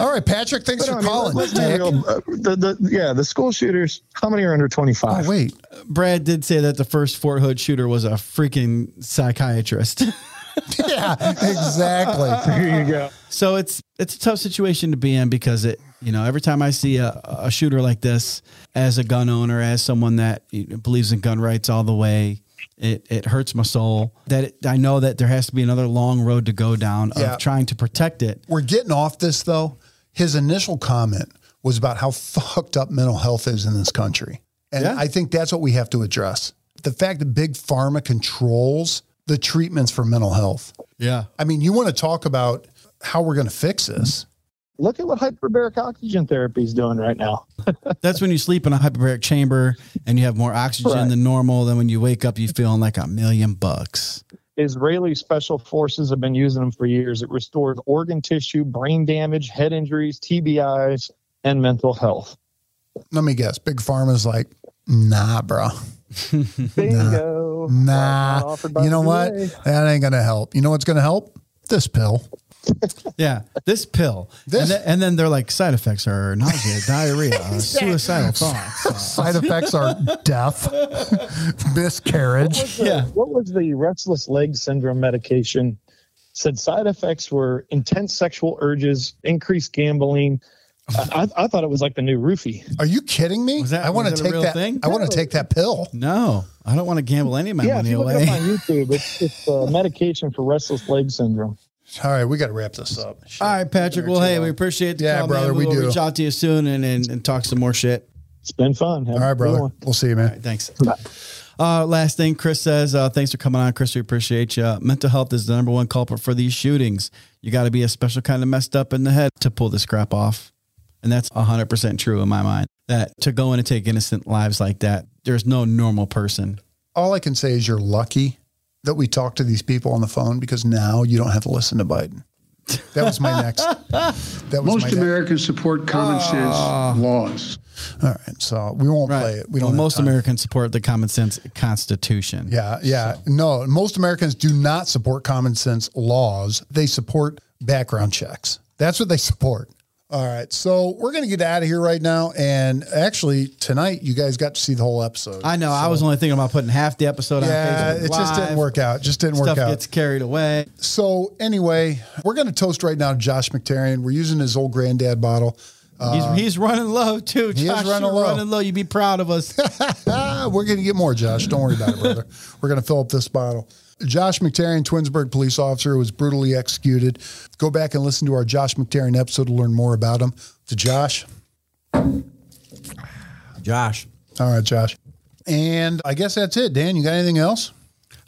All right, Patrick. Thanks But for I mean, calling. let's be Dick. real. Uh, the, the, yeah, the school shooters, how many are under 25? Oh wait, Brad did say that the first Fort Hood shooter was a freaking psychiatrist. yeah, exactly. Here you go. so it's it's a tough situation to be in because it you know every time I see a, a shooter like this as a gun owner as someone that believes in gun rights all the way it, it hurts my soul that it, I know that there has to be another long road to go down Yeah. of trying to protect it We're getting off this though. His initial comment was about how fucked up mental health is in this country. And Yeah. I think that's what we have to address. The fact that big pharma controls the treatments for mental health. yeah I mean, you want to talk about how we're going to fix this. Look at what hyperbaric oxygen therapy is doing right now. that's when you sleep in a hyperbaric chamber and you have more oxygen Right. than normal then when you wake up you feeling like a million bucks Israeli special forces have been using them for years. It restores organ tissue, brain damage, head injuries, TBIs, and mental health. Let me guess. Big pharma's like, nah, bro. Bingo. Nah. Offered by You know what? That ain't going to help. You know what's going to help? This pill. Yeah, this pill. This- and, then, and then they're like side effects are nausea, diarrhea, uh, suicidal thoughts. uh, Side effects are death, miscarriage. yeah. What was the restless leg syndrome medication? Said side effects were intense sexual urges, increased gambling. I, I, I thought it was like the new roofie. Are you kidding me? That- I want to was it a take that. thing? I want to take that pill. No, I don't want to gamble any of my Yeah, if money you look away. it up on YouTube, it's, it's uh, medication for restless leg syndrome. All right, we got to wrap this up. Shit. All right, Patrick. Well, hey, we appreciate the Yeah, call, brother, man. we We'll do. reach out to you soon and, and, and talk some more shit. It's been fun. Have All a right, good brother. one. We'll see you, man. All right, thanks. Uh, last thing, Chris says, uh, thanks for coming on, Chris. We appreciate you. Mental health is the number one culprit for these shootings. You got to be a special kind of messed up in the head to pull this crap off. And that's 100% true in my mind. That to go in and take innocent lives like that, there's no normal person. All I can say is you're lucky that we talked to these people on the phone because now you don't have to listen to Biden. That was my next. That was Most my next. Americans support common ah. sense laws. All right, so we won't play it. We well, don't. have most. Americans support the common sense constitution. Yeah, yeah. No, most Americans do not support common sense laws. They support background checks. That's what they support. All right. So we're going to get out of here right now. And actually, tonight, you guys got to see the whole episode. I know. I was only thinking about putting half the episode yeah, on Facebook. it just didn't work out. Just didn't Stuff work out. gets carried away. so, anyway, we're going to toast right now to Josh Miktarian. We're using his old granddad bottle. he's, he's running low too. Uh, he is Josh, running you're low. running low. You'd be proud of us. We're going to get more, Josh. Don't worry about it, brother. We're going to fill up this bottle. Josh Miktarian, Twinsburg police officer, was brutally executed. Go back and listen to our Josh Miktarian episode to learn more about him. To Josh. Josh. All right, Josh. And I guess that's it. Dan, you got anything else?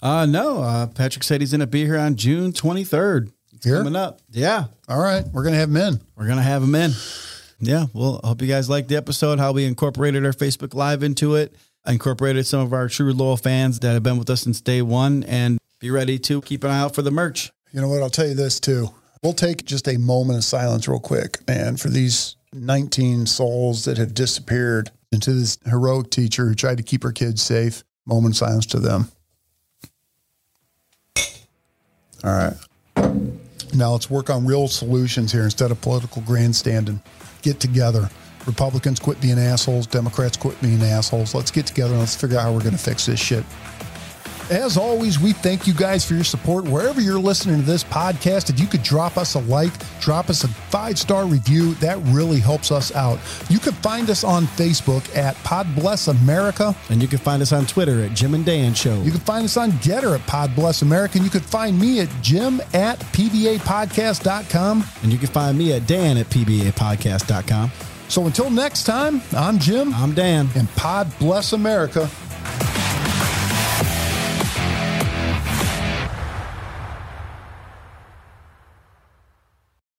Uh, no, uh, Patrick said he's going to be here on June 23rd. It's Here? coming up. Yeah. All right, we're going to have him in. We're going to have him in. Yeah. Well, I hope you guys liked the episode, how we incorporated our Facebook Live into it, incorporated some of our true loyal fans that have been with us since day one, and be ready to keep an eye out for the merch. You know what? I'll tell you this too. We'll take just a moment of silence, real quick, man, for these 19 souls that have disappeared, and to this heroic teacher who tried to keep her kids safe. Moment of silence to them. All right. Now let's work on real solutions here instead of political grandstanding. Get together. Republicans quit being assholes. Democrats quit being assholes. Let's get together and let's figure out how we're going to fix this shit. As always, we thank you guys for your support wherever you're listening to this podcast. If you could drop us a like, drop us a five star review, that really helps us out. You can find us on Facebook at Pod Bless America. And you can find us on Twitter at Jim and Dan Show. You can find us on Gettr at Pod Bless America. And you can find me at Jim at PBApodcast.com. And you can find me at Dan at PBApodcast.com. So until next time, I'm Jim. I'm Dan. And Pod Bless America.